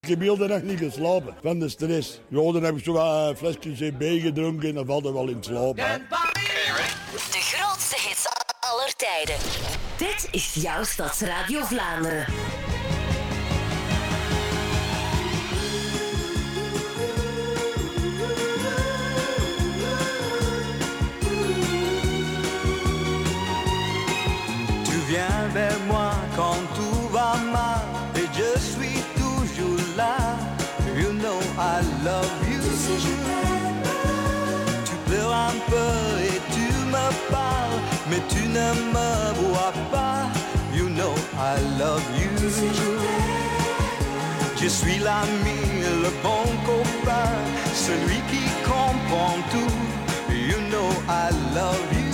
Ik heb heel de nacht niet geslapen van de stress. Ja, dan heb ik zo wat een flesje CB gedronken en dan valt er wel in slaap. hè. De aller tijden. Dit is jouw Stadsradio Vlaanderen. Ne me vois pas. You know I love you. Je suis l'ami, le bon copain, celui qui comprend tout. You know I love you.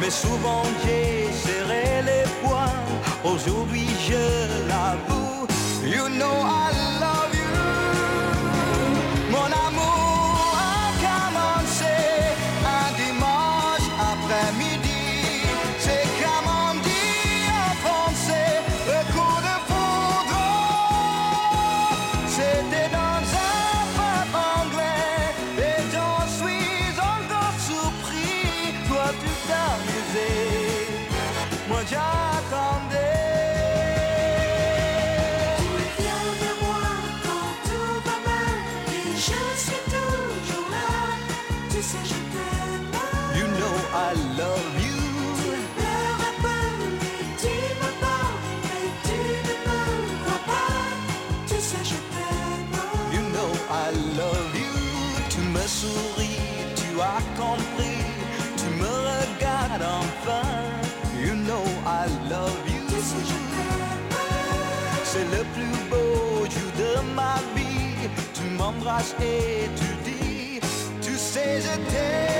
Mais souvent j'ai serré les poings, aujourd'hui je l'avoue. You know I love you. Enfin. You know I love you. C'est le plus beau jour de ma vie. Tu m'embrasses et tu dis, tu sais, je t'aime.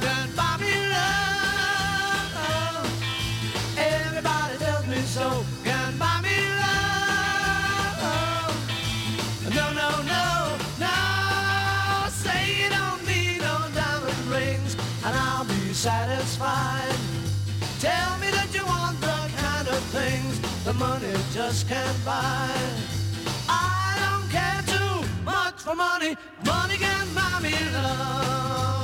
the that just can't buy. I don't care too much for money. Money can buy me love.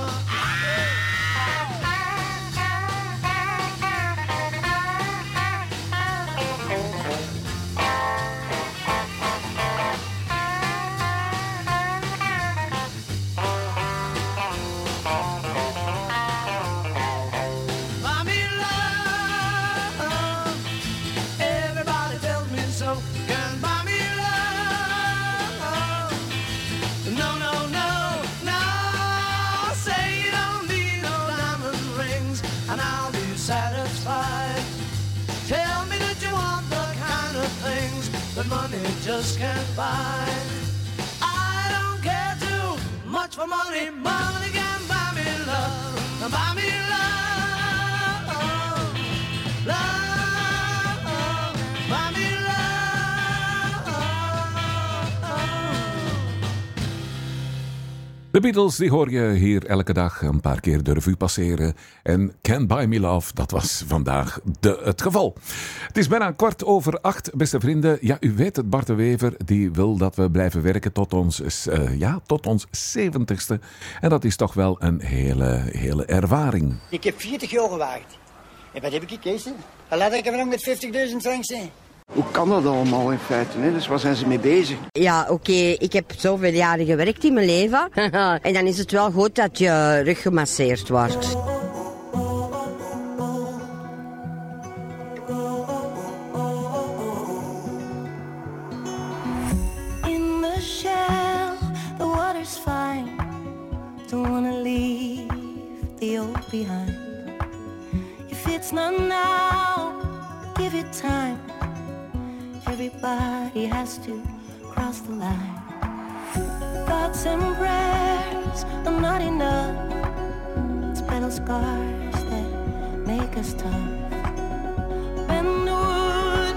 Just can't buy. I don't care too much for money. Money De Beatles die hoor je hier elke dag een paar keer de revue passeren. En Can't Buy Me Love, dat was vandaag de, het geval. Het is bijna kwart over acht, beste vrienden. Ja, u weet het, Bart de Wever die wil dat we blijven werken tot ons, eh, ja, tot ons zeventigste. En dat is toch wel een hele, hele ervaring. Ik heb 40 jaar gewaagd. En wat heb ik gekozen? Laat ik nog met 50.000 frank zijn. Hoe kan dat allemaal in feite? Hè? Dus waar zijn ze mee bezig? Ja, oké, ik heb zoveel jaren gewerkt in mijn leven. en dan is het wel goed dat je rug gemasseerd wordt. Everybody has to cross the line. Thoughts and prayers are not enough. It's battle scars that make us tough. Bend the wood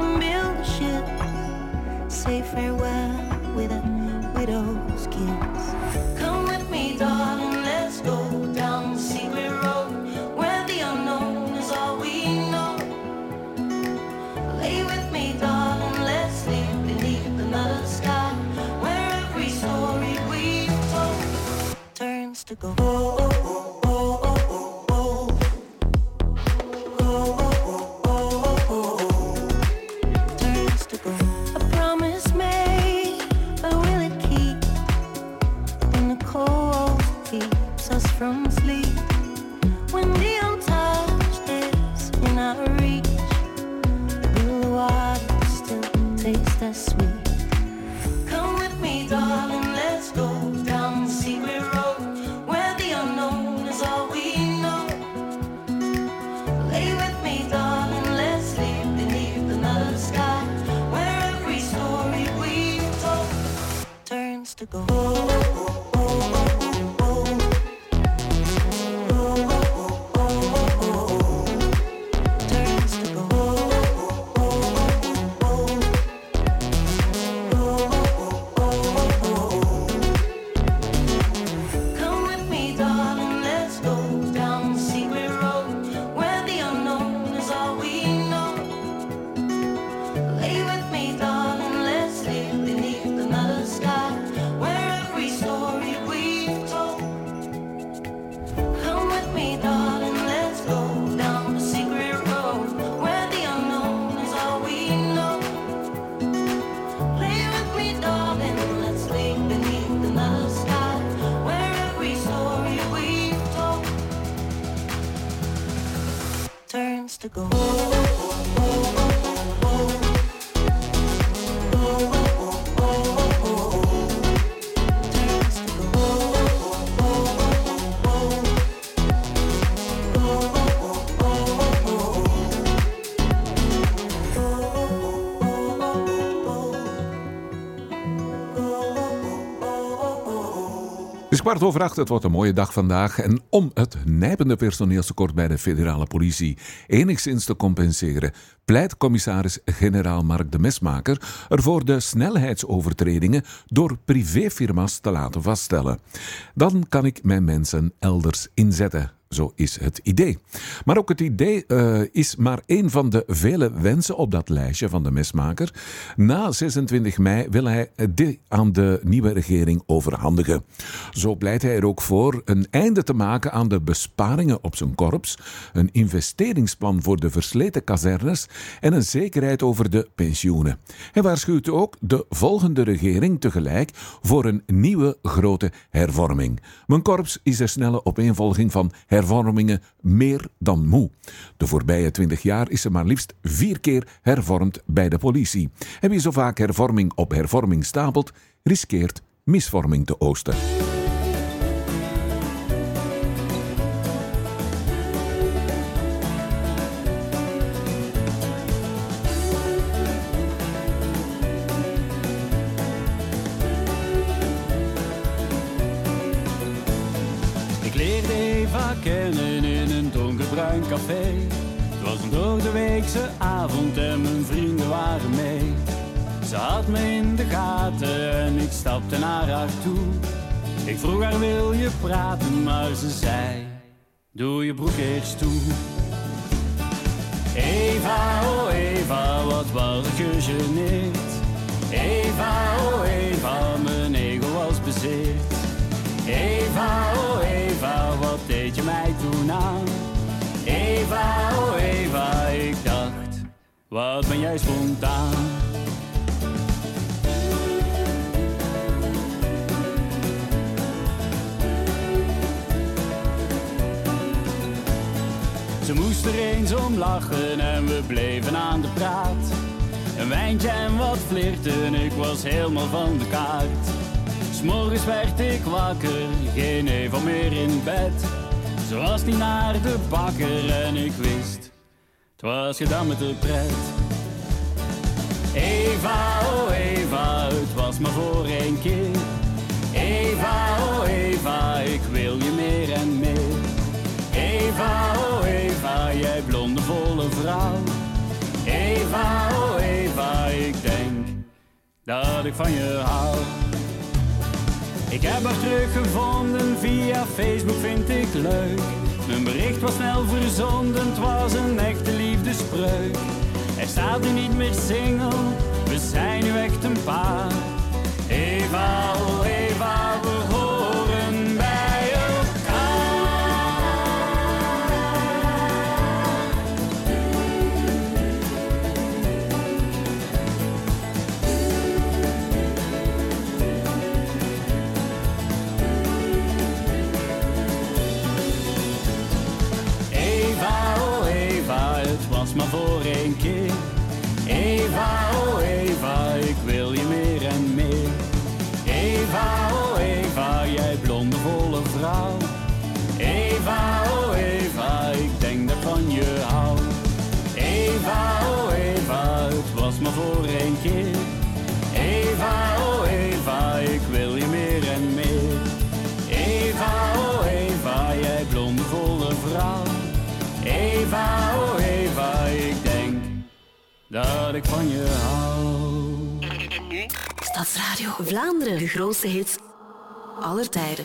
and build a ship. Say farewell with a widow's kiss. oh Oh. Kwart het wordt een mooie dag vandaag. En om het nijpende personeelstekort bij de federale politie enigszins te compenseren, pleit commissaris-generaal Mark de Mesmaker ervoor de snelheidsovertredingen door privéfirma's te laten vaststellen. Dan kan ik mijn mensen elders inzetten. Zo is het idee. Maar ook het idee eh, is maar één van de vele wensen op dat lijstje van de mesmaker. Na 26 mei wil hij dit aan de nieuwe regering overhandigen. Zo pleit hij er ook voor een einde te maken aan de besparingen op zijn korps, een investeringsplan voor de versleten kazernes en een zekerheid over de pensioenen. Hij waarschuwt ook de volgende regering tegelijk voor een nieuwe grote hervorming. Mijn korps is de snelle opeenvolging van hervormingen meer dan moe. De voorbije twintig jaar is er maar liefst vier keer hervormd bij de politie. En wie zo vaak hervorming op hervorming stapelt, riskeert misvorming te oosten. In een donkerbruin café. Het was een doordeweekse avond en mijn vrienden waren mee. Ze had me in de gaten en ik stapte naar haar toe. Ik vroeg haar wil je praten, maar ze zei, doe je broek eerst toe. Eva, oh Eva, wat was ik gegeneerd. Eva, oh Eva, mijn ego was bezeerd. Eva, oh Eva, wat deed je mij toen aan? Eva, oh Eva, ik dacht, wat ben jij spontaan? Ze moest er eens om lachen en we bleven aan de praat. Een wijntje en wat flirten, ik was helemaal van de kaart. S'morgens werd ik wakker, geen Eva meer in bed. Ze was niet naar de bakker en ik wist, het was gedaan met de pret. Eva, oh Eva, het was maar voor één keer. Eva, oh Eva, ik wil je meer en meer. Eva, oh Eva, jij blonde volle vrouw. Eva, oh Eva, ik denk dat ik van je hou. Ik heb haar teruggevonden via Facebook, vind ik leuk. Mijn bericht was snel verzonden, het was een echte liefdespreuk. Er staat nu niet meer single, we zijn nu echt een paar. Eva, dat ik van je hou. Stadsradio Vlaanderen. De grootste hits aller tijden.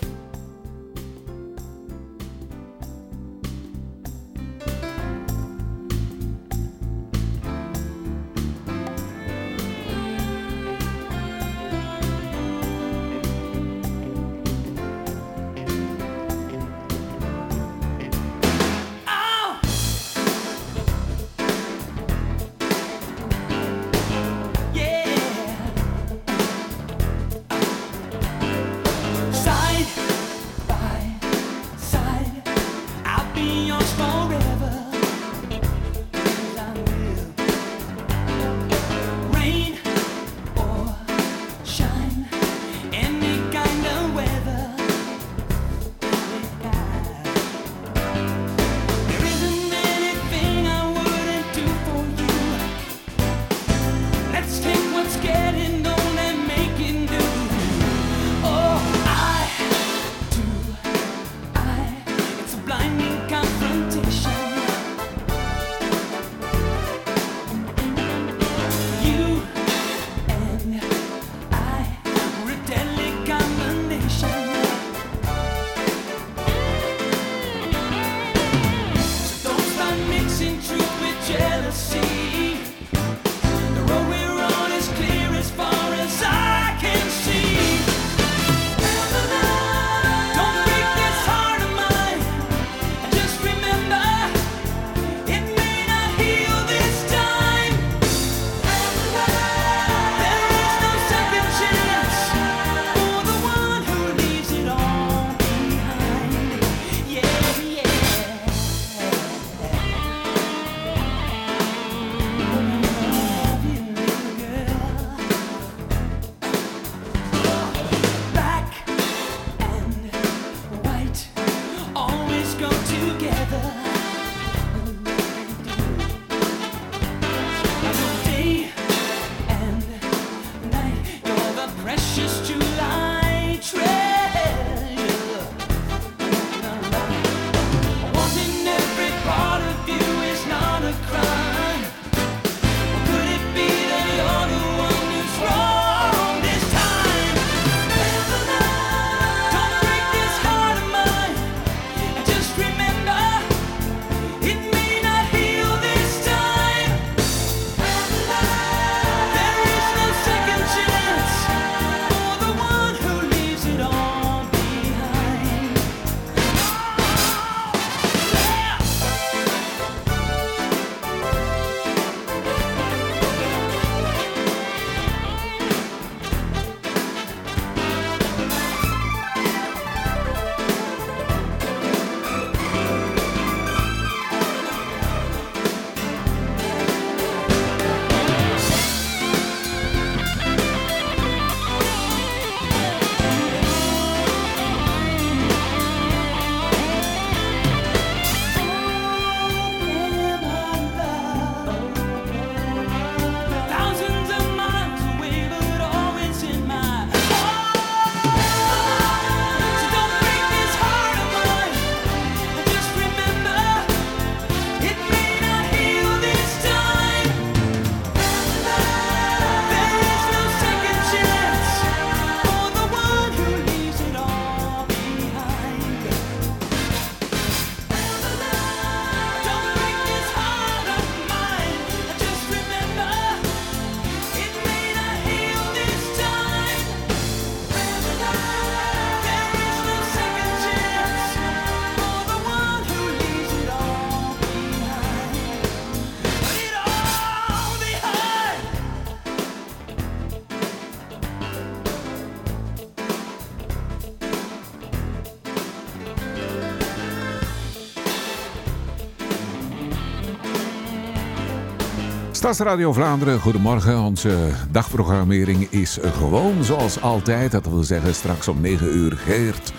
Stadsradio Vlaanderen, goedemorgen. Onze dagprogrammering is gewoon zoals altijd. Dat wil zeggen straks om 9 uur Geert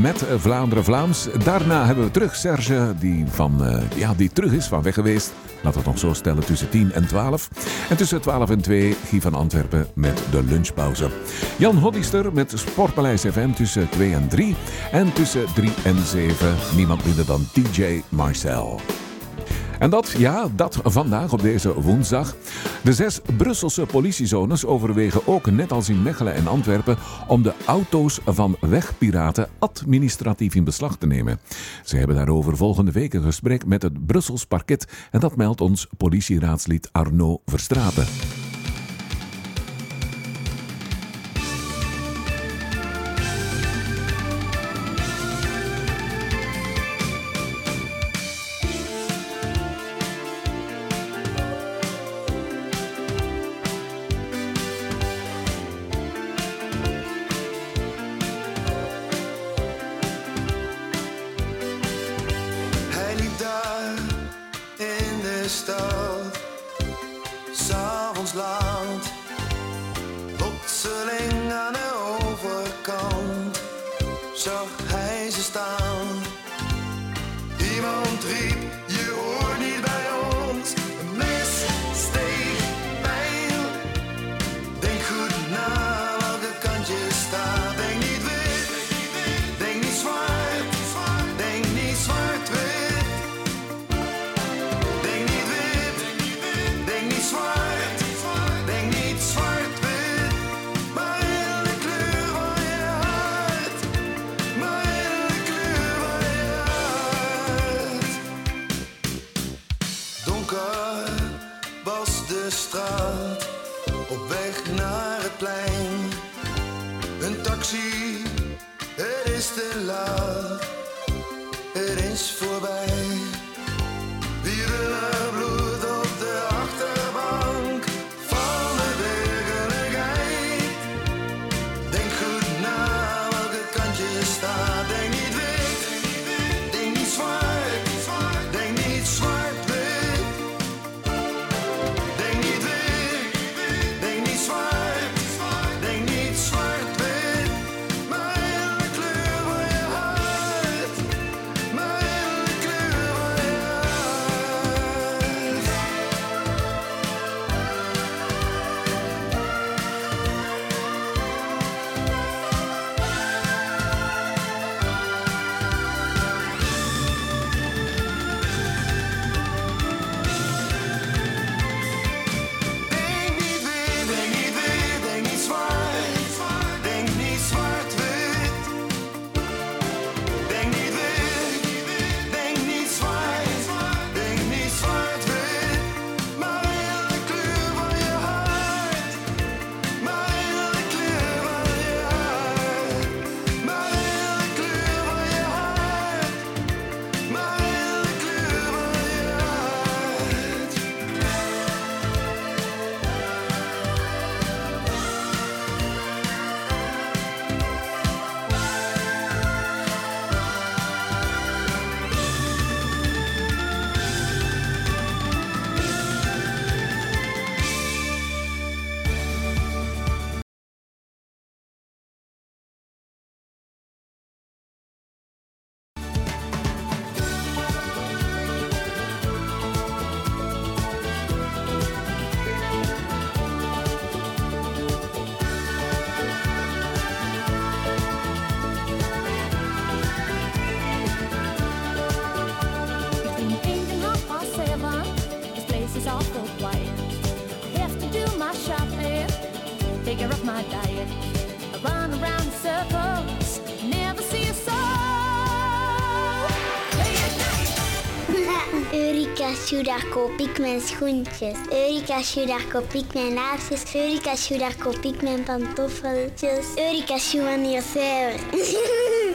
met Vlaanderen Vlaams. Daarna hebben we terug Serge, die, van, eh, ja, die terug is van weg geweest. Laten we het nog zo stellen, tussen 10 en 12. En tussen 12 en 2 Guy van Antwerpen met de lunchpauze. Jan Hoddister met Sportpaleis FM tussen 2 en 3. En tussen 3 en 7 niemand minder dan DJ Marcel. En dat, ja, dat vandaag op deze woensdag. De zes Brusselse politiezones overwegen ook, net als in Mechelen en Antwerpen, om de auto's van wegpiraten administratief in beslag te nemen. Ze hebben daarover volgende week een gesprek met het Brussels parket en dat meldt ons politieraadslid Arno Verstraten. Mijn schoentjes. Eureka Shoe, daar koop ik mijn laarsjes. Eureka Shoe, daar koop ik mijn pantoffeltjes. Eureka Shoe van Jezever.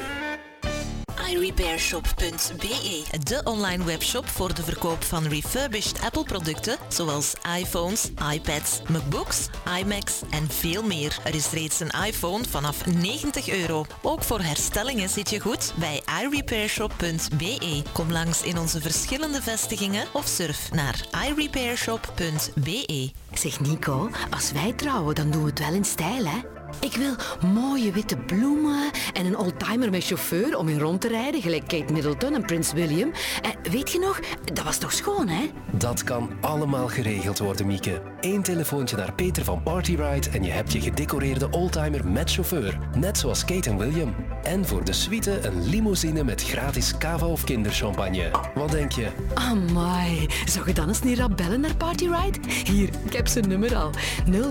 iRepairshop.be, de online webshop voor de verkoop van refurbished Apple-producten zoals iPhones, iPads, MacBooks, iMacs en veel meer. Er is reeds een iPhone vanaf 90 euro. Ook voor herstellingen zit je goed bij iRepairshop.be. Kom langs in onze verschillende vestigingen of surf naar iRepairshop.be. Zeg Nico, als wij trouwen, dan doen we het wel in stijl, hè? Ik wil mooie witte bloemen en een oldtimer met chauffeur om in rond te rijden, gelijk Kate Middleton en Prins William. En weet je nog, dat was toch schoon, hè? Dat kan allemaal geregeld worden, Mieke. Eén telefoontje naar Peter van Partyride en je hebt je gedecoreerde oldtimer met chauffeur. Net zoals Kate en William. En voor de suite een limousine met gratis cava of kinderchampagne. Wat denk je? Amai, zou je dan eens niet rap bellen naar Partyride? Hier, ik heb zijn nummer al.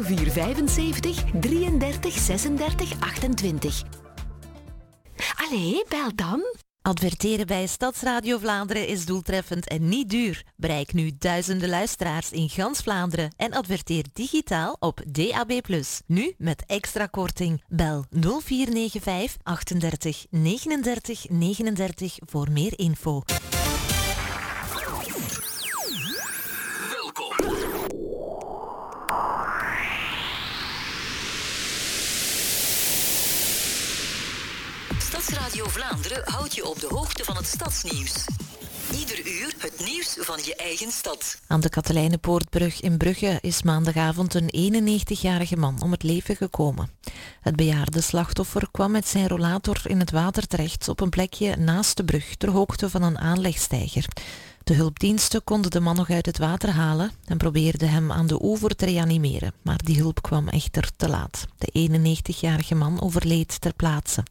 0475 33 36 28. Allee, bel dan. Adverteren bij Stadsradio Vlaanderen is doeltreffend en niet duur. Bereik nu duizenden luisteraars in gans Vlaanderen en adverteer digitaal op DAB+. Nu met extra korting. Bel 0495 38 39 39 voor meer info. Stadsradio Vlaanderen houdt je op de hoogte van het stadsnieuws. Ieder uur het nieuws van je eigen stad. Aan de Katelijnenpoortbrug in Brugge is maandagavond een 91-jarige man om het leven gekomen. Het bejaarde slachtoffer kwam met zijn rollator in het water terecht op een plekje naast de brug ter hoogte van een aanlegsteiger. De hulpdiensten konden de man nog uit het water halen en probeerden hem aan de oever te reanimeren, maar die hulp kwam echter te laat. De 91-jarige man overleed ter plaatse.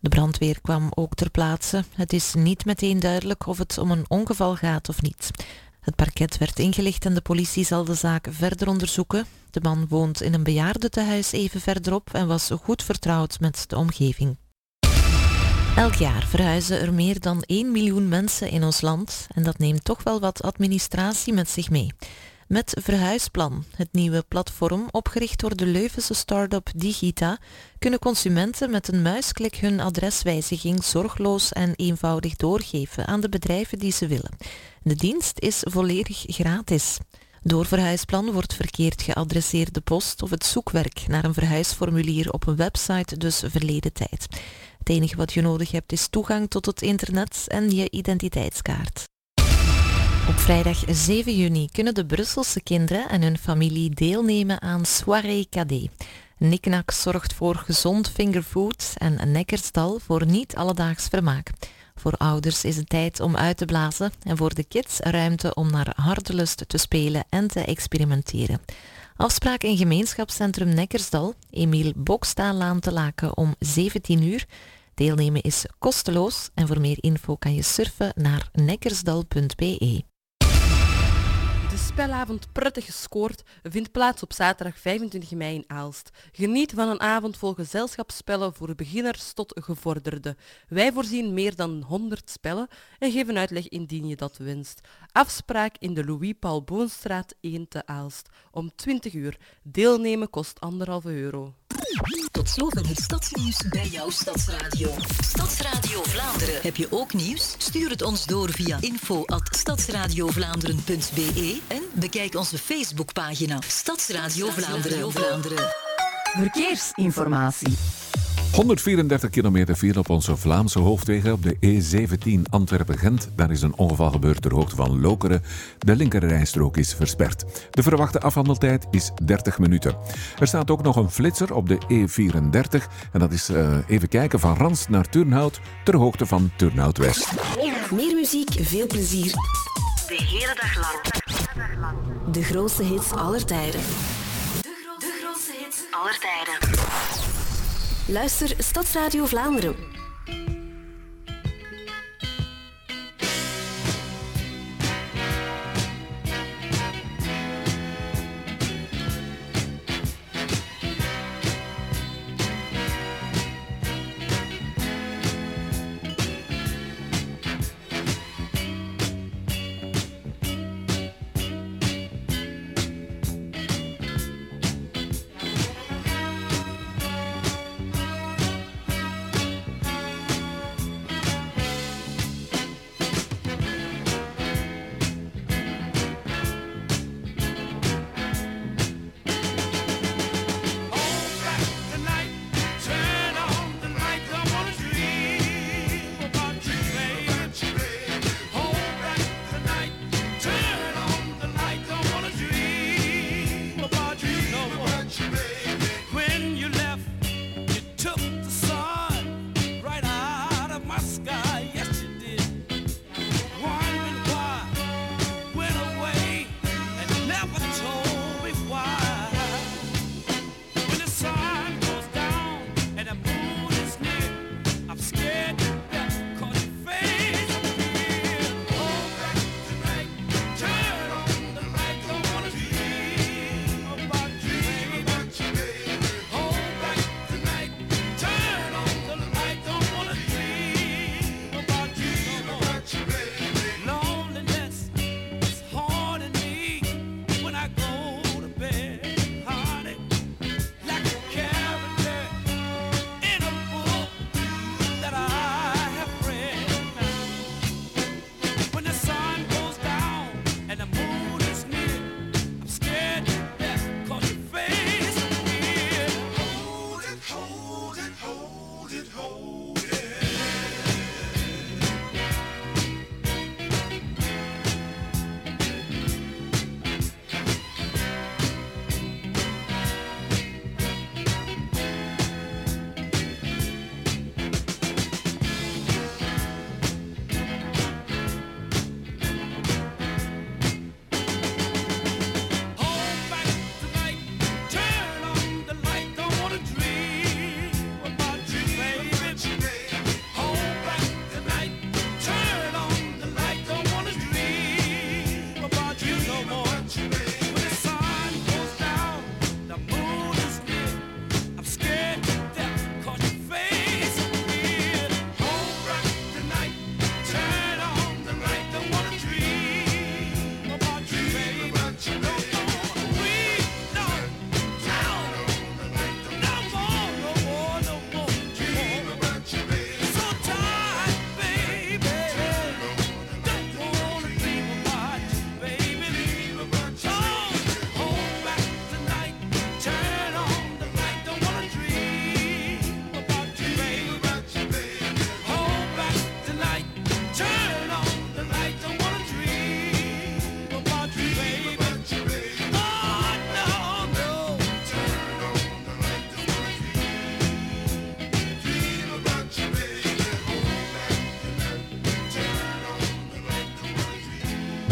De brandweer kwam ook ter plaatse. Het is niet meteen duidelijk of het om een ongeval gaat of niet. Het parket werd ingelicht en de politie zal de zaak verder onderzoeken. De man woont in een bejaardentehuis even verderop en was goed vertrouwd met de omgeving. Elk jaar verhuizen er meer dan 1 miljoen mensen in ons land en dat neemt toch wel wat administratie met zich mee. Met Verhuisplan, het nieuwe platform opgericht door de Leuvense start-up Digita, kunnen consumenten met een muisklik hun adreswijziging zorgloos en eenvoudig doorgeven aan de bedrijven die ze willen. De dienst is volledig gratis. Door Verhuisplan wordt verkeerd geadresseerde post of het zoekwerk naar een verhuisformulier op een website dus verleden tijd. Het enige wat je nodig hebt is toegang tot het internet en je identiteitskaart. Op vrijdag 7 juni kunnen de Brusselse kinderen en hun familie deelnemen aan Soirée Cadet. Niknak zorgt voor gezond fingerfood en Nekkersdal voor niet alledaags vermaak. Voor ouders is het tijd om uit te blazen en voor de kids ruimte om naar hartelust te spelen en te experimenteren. Afspraak in gemeenschapscentrum Nekkersdal, Emiel Bokstaalaan te Laken om 17 uur. Deelnemen is kosteloos en voor meer info kan je surfen naar nekkersdal.be. De spelavond Prettig Gescoord vindt plaats op zaterdag 25 mei in Aalst. Geniet van een avond vol gezelschapsspellen voor beginners tot gevorderden. Wij voorzien meer dan 100 spellen en geven uitleg indien je dat wenst. Afspraak in de Louis-Paul Boonstraat 1 te Aalst om 20 uur. Deelnemen kost anderhalve euro. Tot zover het stadsnieuws bij jouw Stadsradio. Stadsradio Vlaanderen. Heb je ook nieuws? Stuur het ons door via info@stadsradiovlaanderen.be en bekijk onze Facebookpagina Stadsradio Vlaanderen. Vlaanderen. Verkeersinformatie. 134 kilometer file op onze Vlaamse hoofdwegen op de E17 Antwerpen-Gent. Daar is een ongeval gebeurd ter hoogte van Lokeren. De linkerrijstrook is versperd. De verwachte afhandeltijd is 30 minuten. Er staat ook nog een flitser op de E34. En dat is eh, even kijken van Rans naar Turnhout ter hoogte van Turnhout West. Meer muziek, veel plezier. De hele dag lang. De grootste hits aller tijden. De grootste hits aller tijden. Luister Stadsradio Vlaanderen.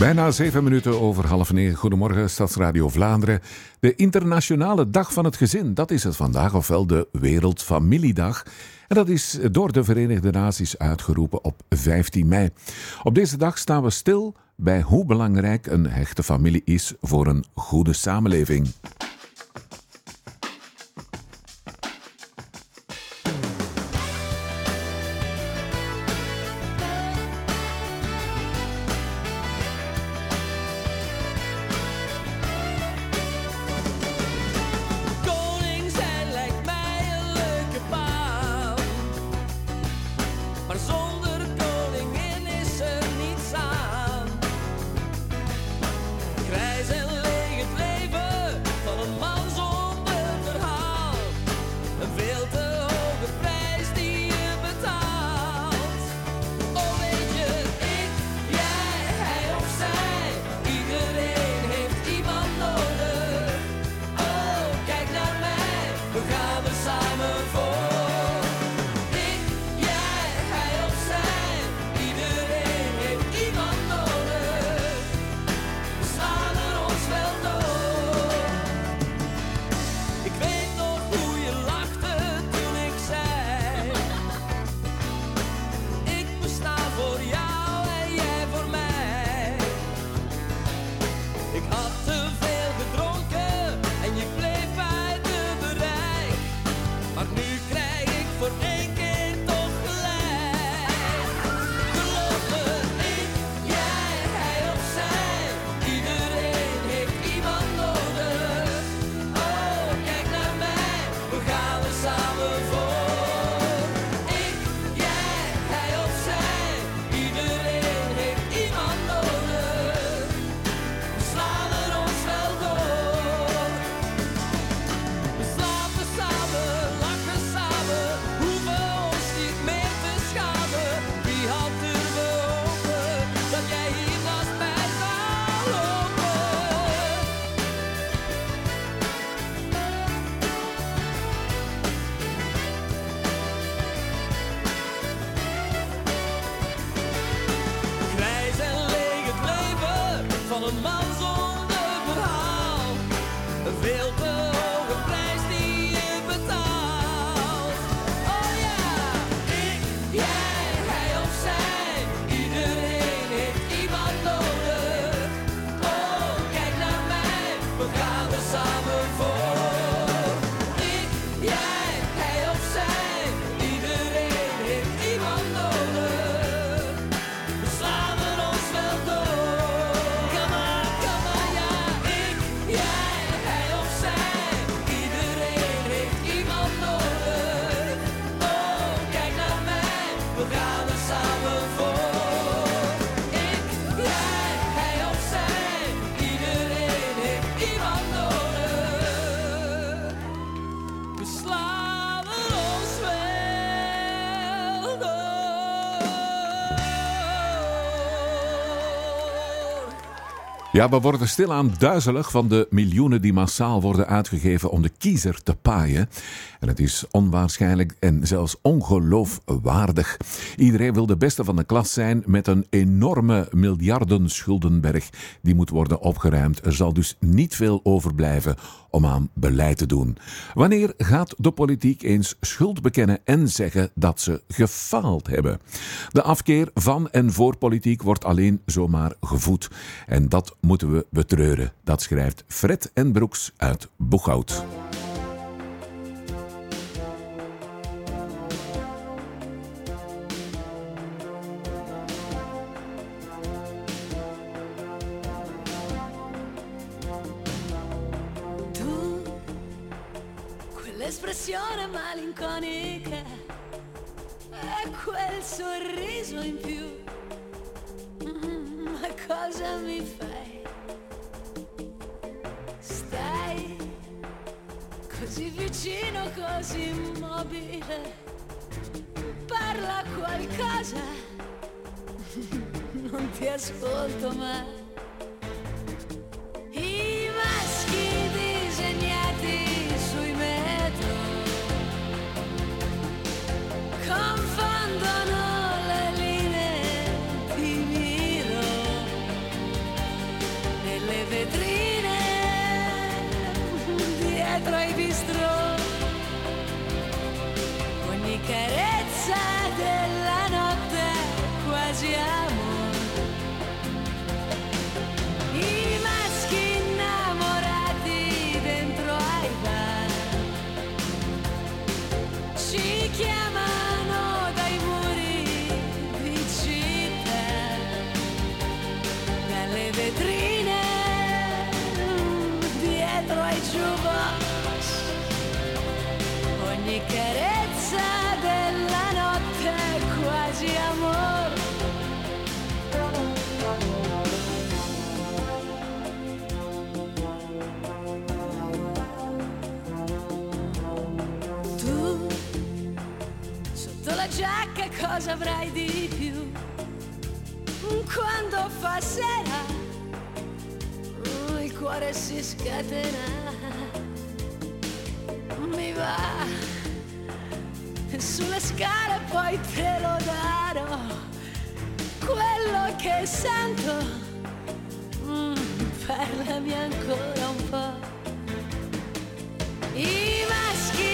Bijna zeven minuten over half negen. Goedemorgen, Stadsradio Vlaanderen. De Internationale Dag van het Gezin, dat is het vandaag, ofwel de Wereldfamiliedag. En dat is door de Verenigde Naties uitgeroepen op 15 mei. Op deze dag staan we stil bij hoe belangrijk een hechte familie is voor een goede samenleving. Ja, we worden stilaan duizelig van de miljoenen die massaal worden uitgegeven om de kiezer te paaien. En het is onwaarschijnlijk en zelfs ongeloofwaardig. Iedereen wil de beste van de klas zijn met een enorme miljarden schuldenberg die moet worden opgeruimd. Er zal dus niet veel overblijven om aan beleid te doen. Wanneer gaat de politiek eens schuld bekennen en zeggen dat ze gefaald hebben? De afkeer van en voor politiek wordt alleen zomaar gevoed. En dat moeten we betreuren. Dat schrijft Fred en Broeks uit Boeghout. Sorriso in più. Mm, Ma cosa mi fai? Stai così vicino, così immobile. Parla qualcosa, non ti ascolto mai. registro con mi. Cosa avrai di più? Quando fa sera il cuore si scatena. Mi va sulle scale poi te lo darò. Quello che sento mm, parlami ancora un po' i maschi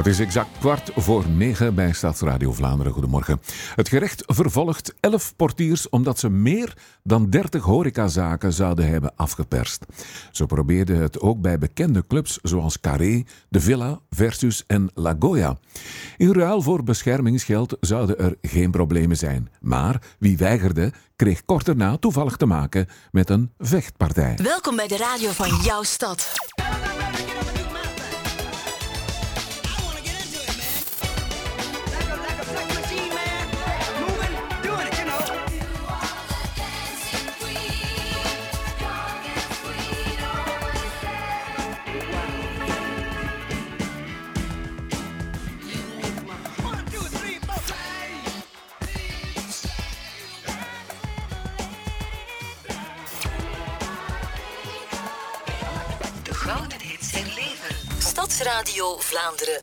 Het is exact kwart voor negen bij Stadsradio Vlaanderen. Goedemorgen. Het gerecht vervolgt elf portiers omdat ze meer dan 30 horecazaken zouden hebben afgeperst. Ze probeerden het ook bij bekende clubs zoals Carré, De Villa, Versus en La Goya. In ruil voor beschermingsgeld zouden er geen problemen zijn. Maar wie weigerde, kreeg kort daarna toevallig te maken met een vechtpartij. Welkom bij de radio van jouw stad. Stadsradio Vlaanderen.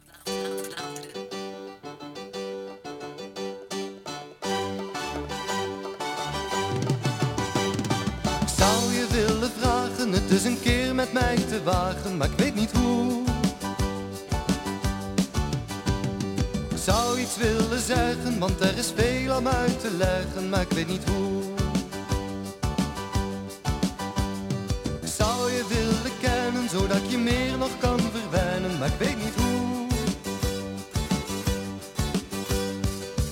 Zou je willen vragen het dus een keer met mij te wagen, maar ik weet niet hoe. Zou iets willen zeggen, want er is veel om uit te leggen, maar ik weet niet hoe. Zodat je meer nog kan verwennen, maar ik weet niet hoe.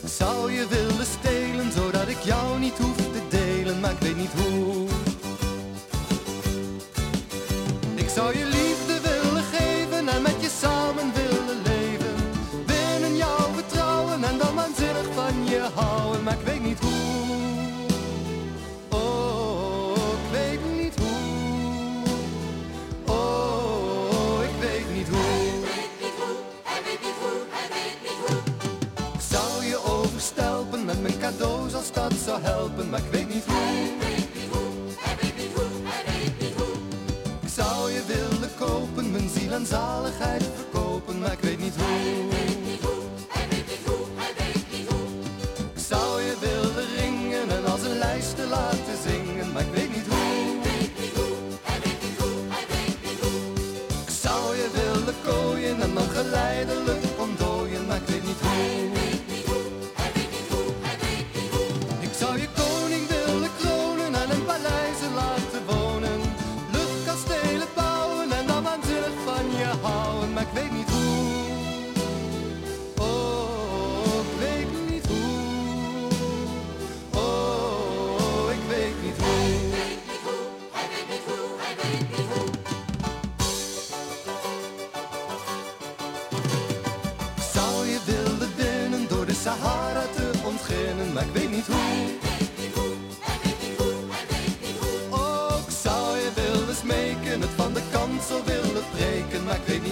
Zou je willen stelen, zodat ik jou niet hoef te delen, maar ik weet niet hoe. Ik zou je als dat zou helpen, maar ik weet niet hoe. Ik zou je willen kopen, mijn ziel en zaligheid verkopen, maar ik weet niet hoe. Ik zou je willen ringen en als een lijst laten zingen, maar ik weet niet hoe. Ik zou je willen kooien en dan geleidelijk van de kansel willen breken, maar ik weet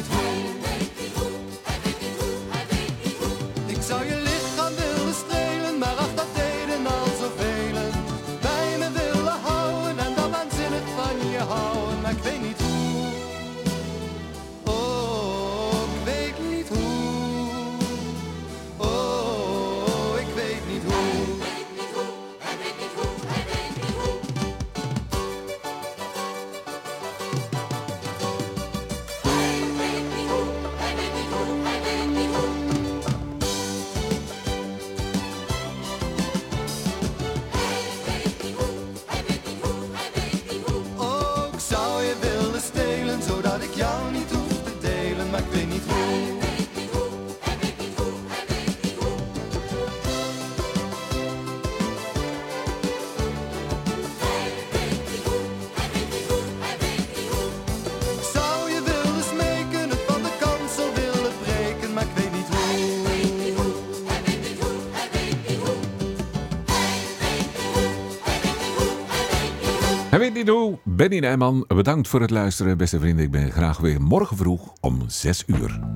Hoe. Benny Nijman, bedankt voor het luisteren, beste vrienden. Ik ben graag weer morgen vroeg om 6 uur.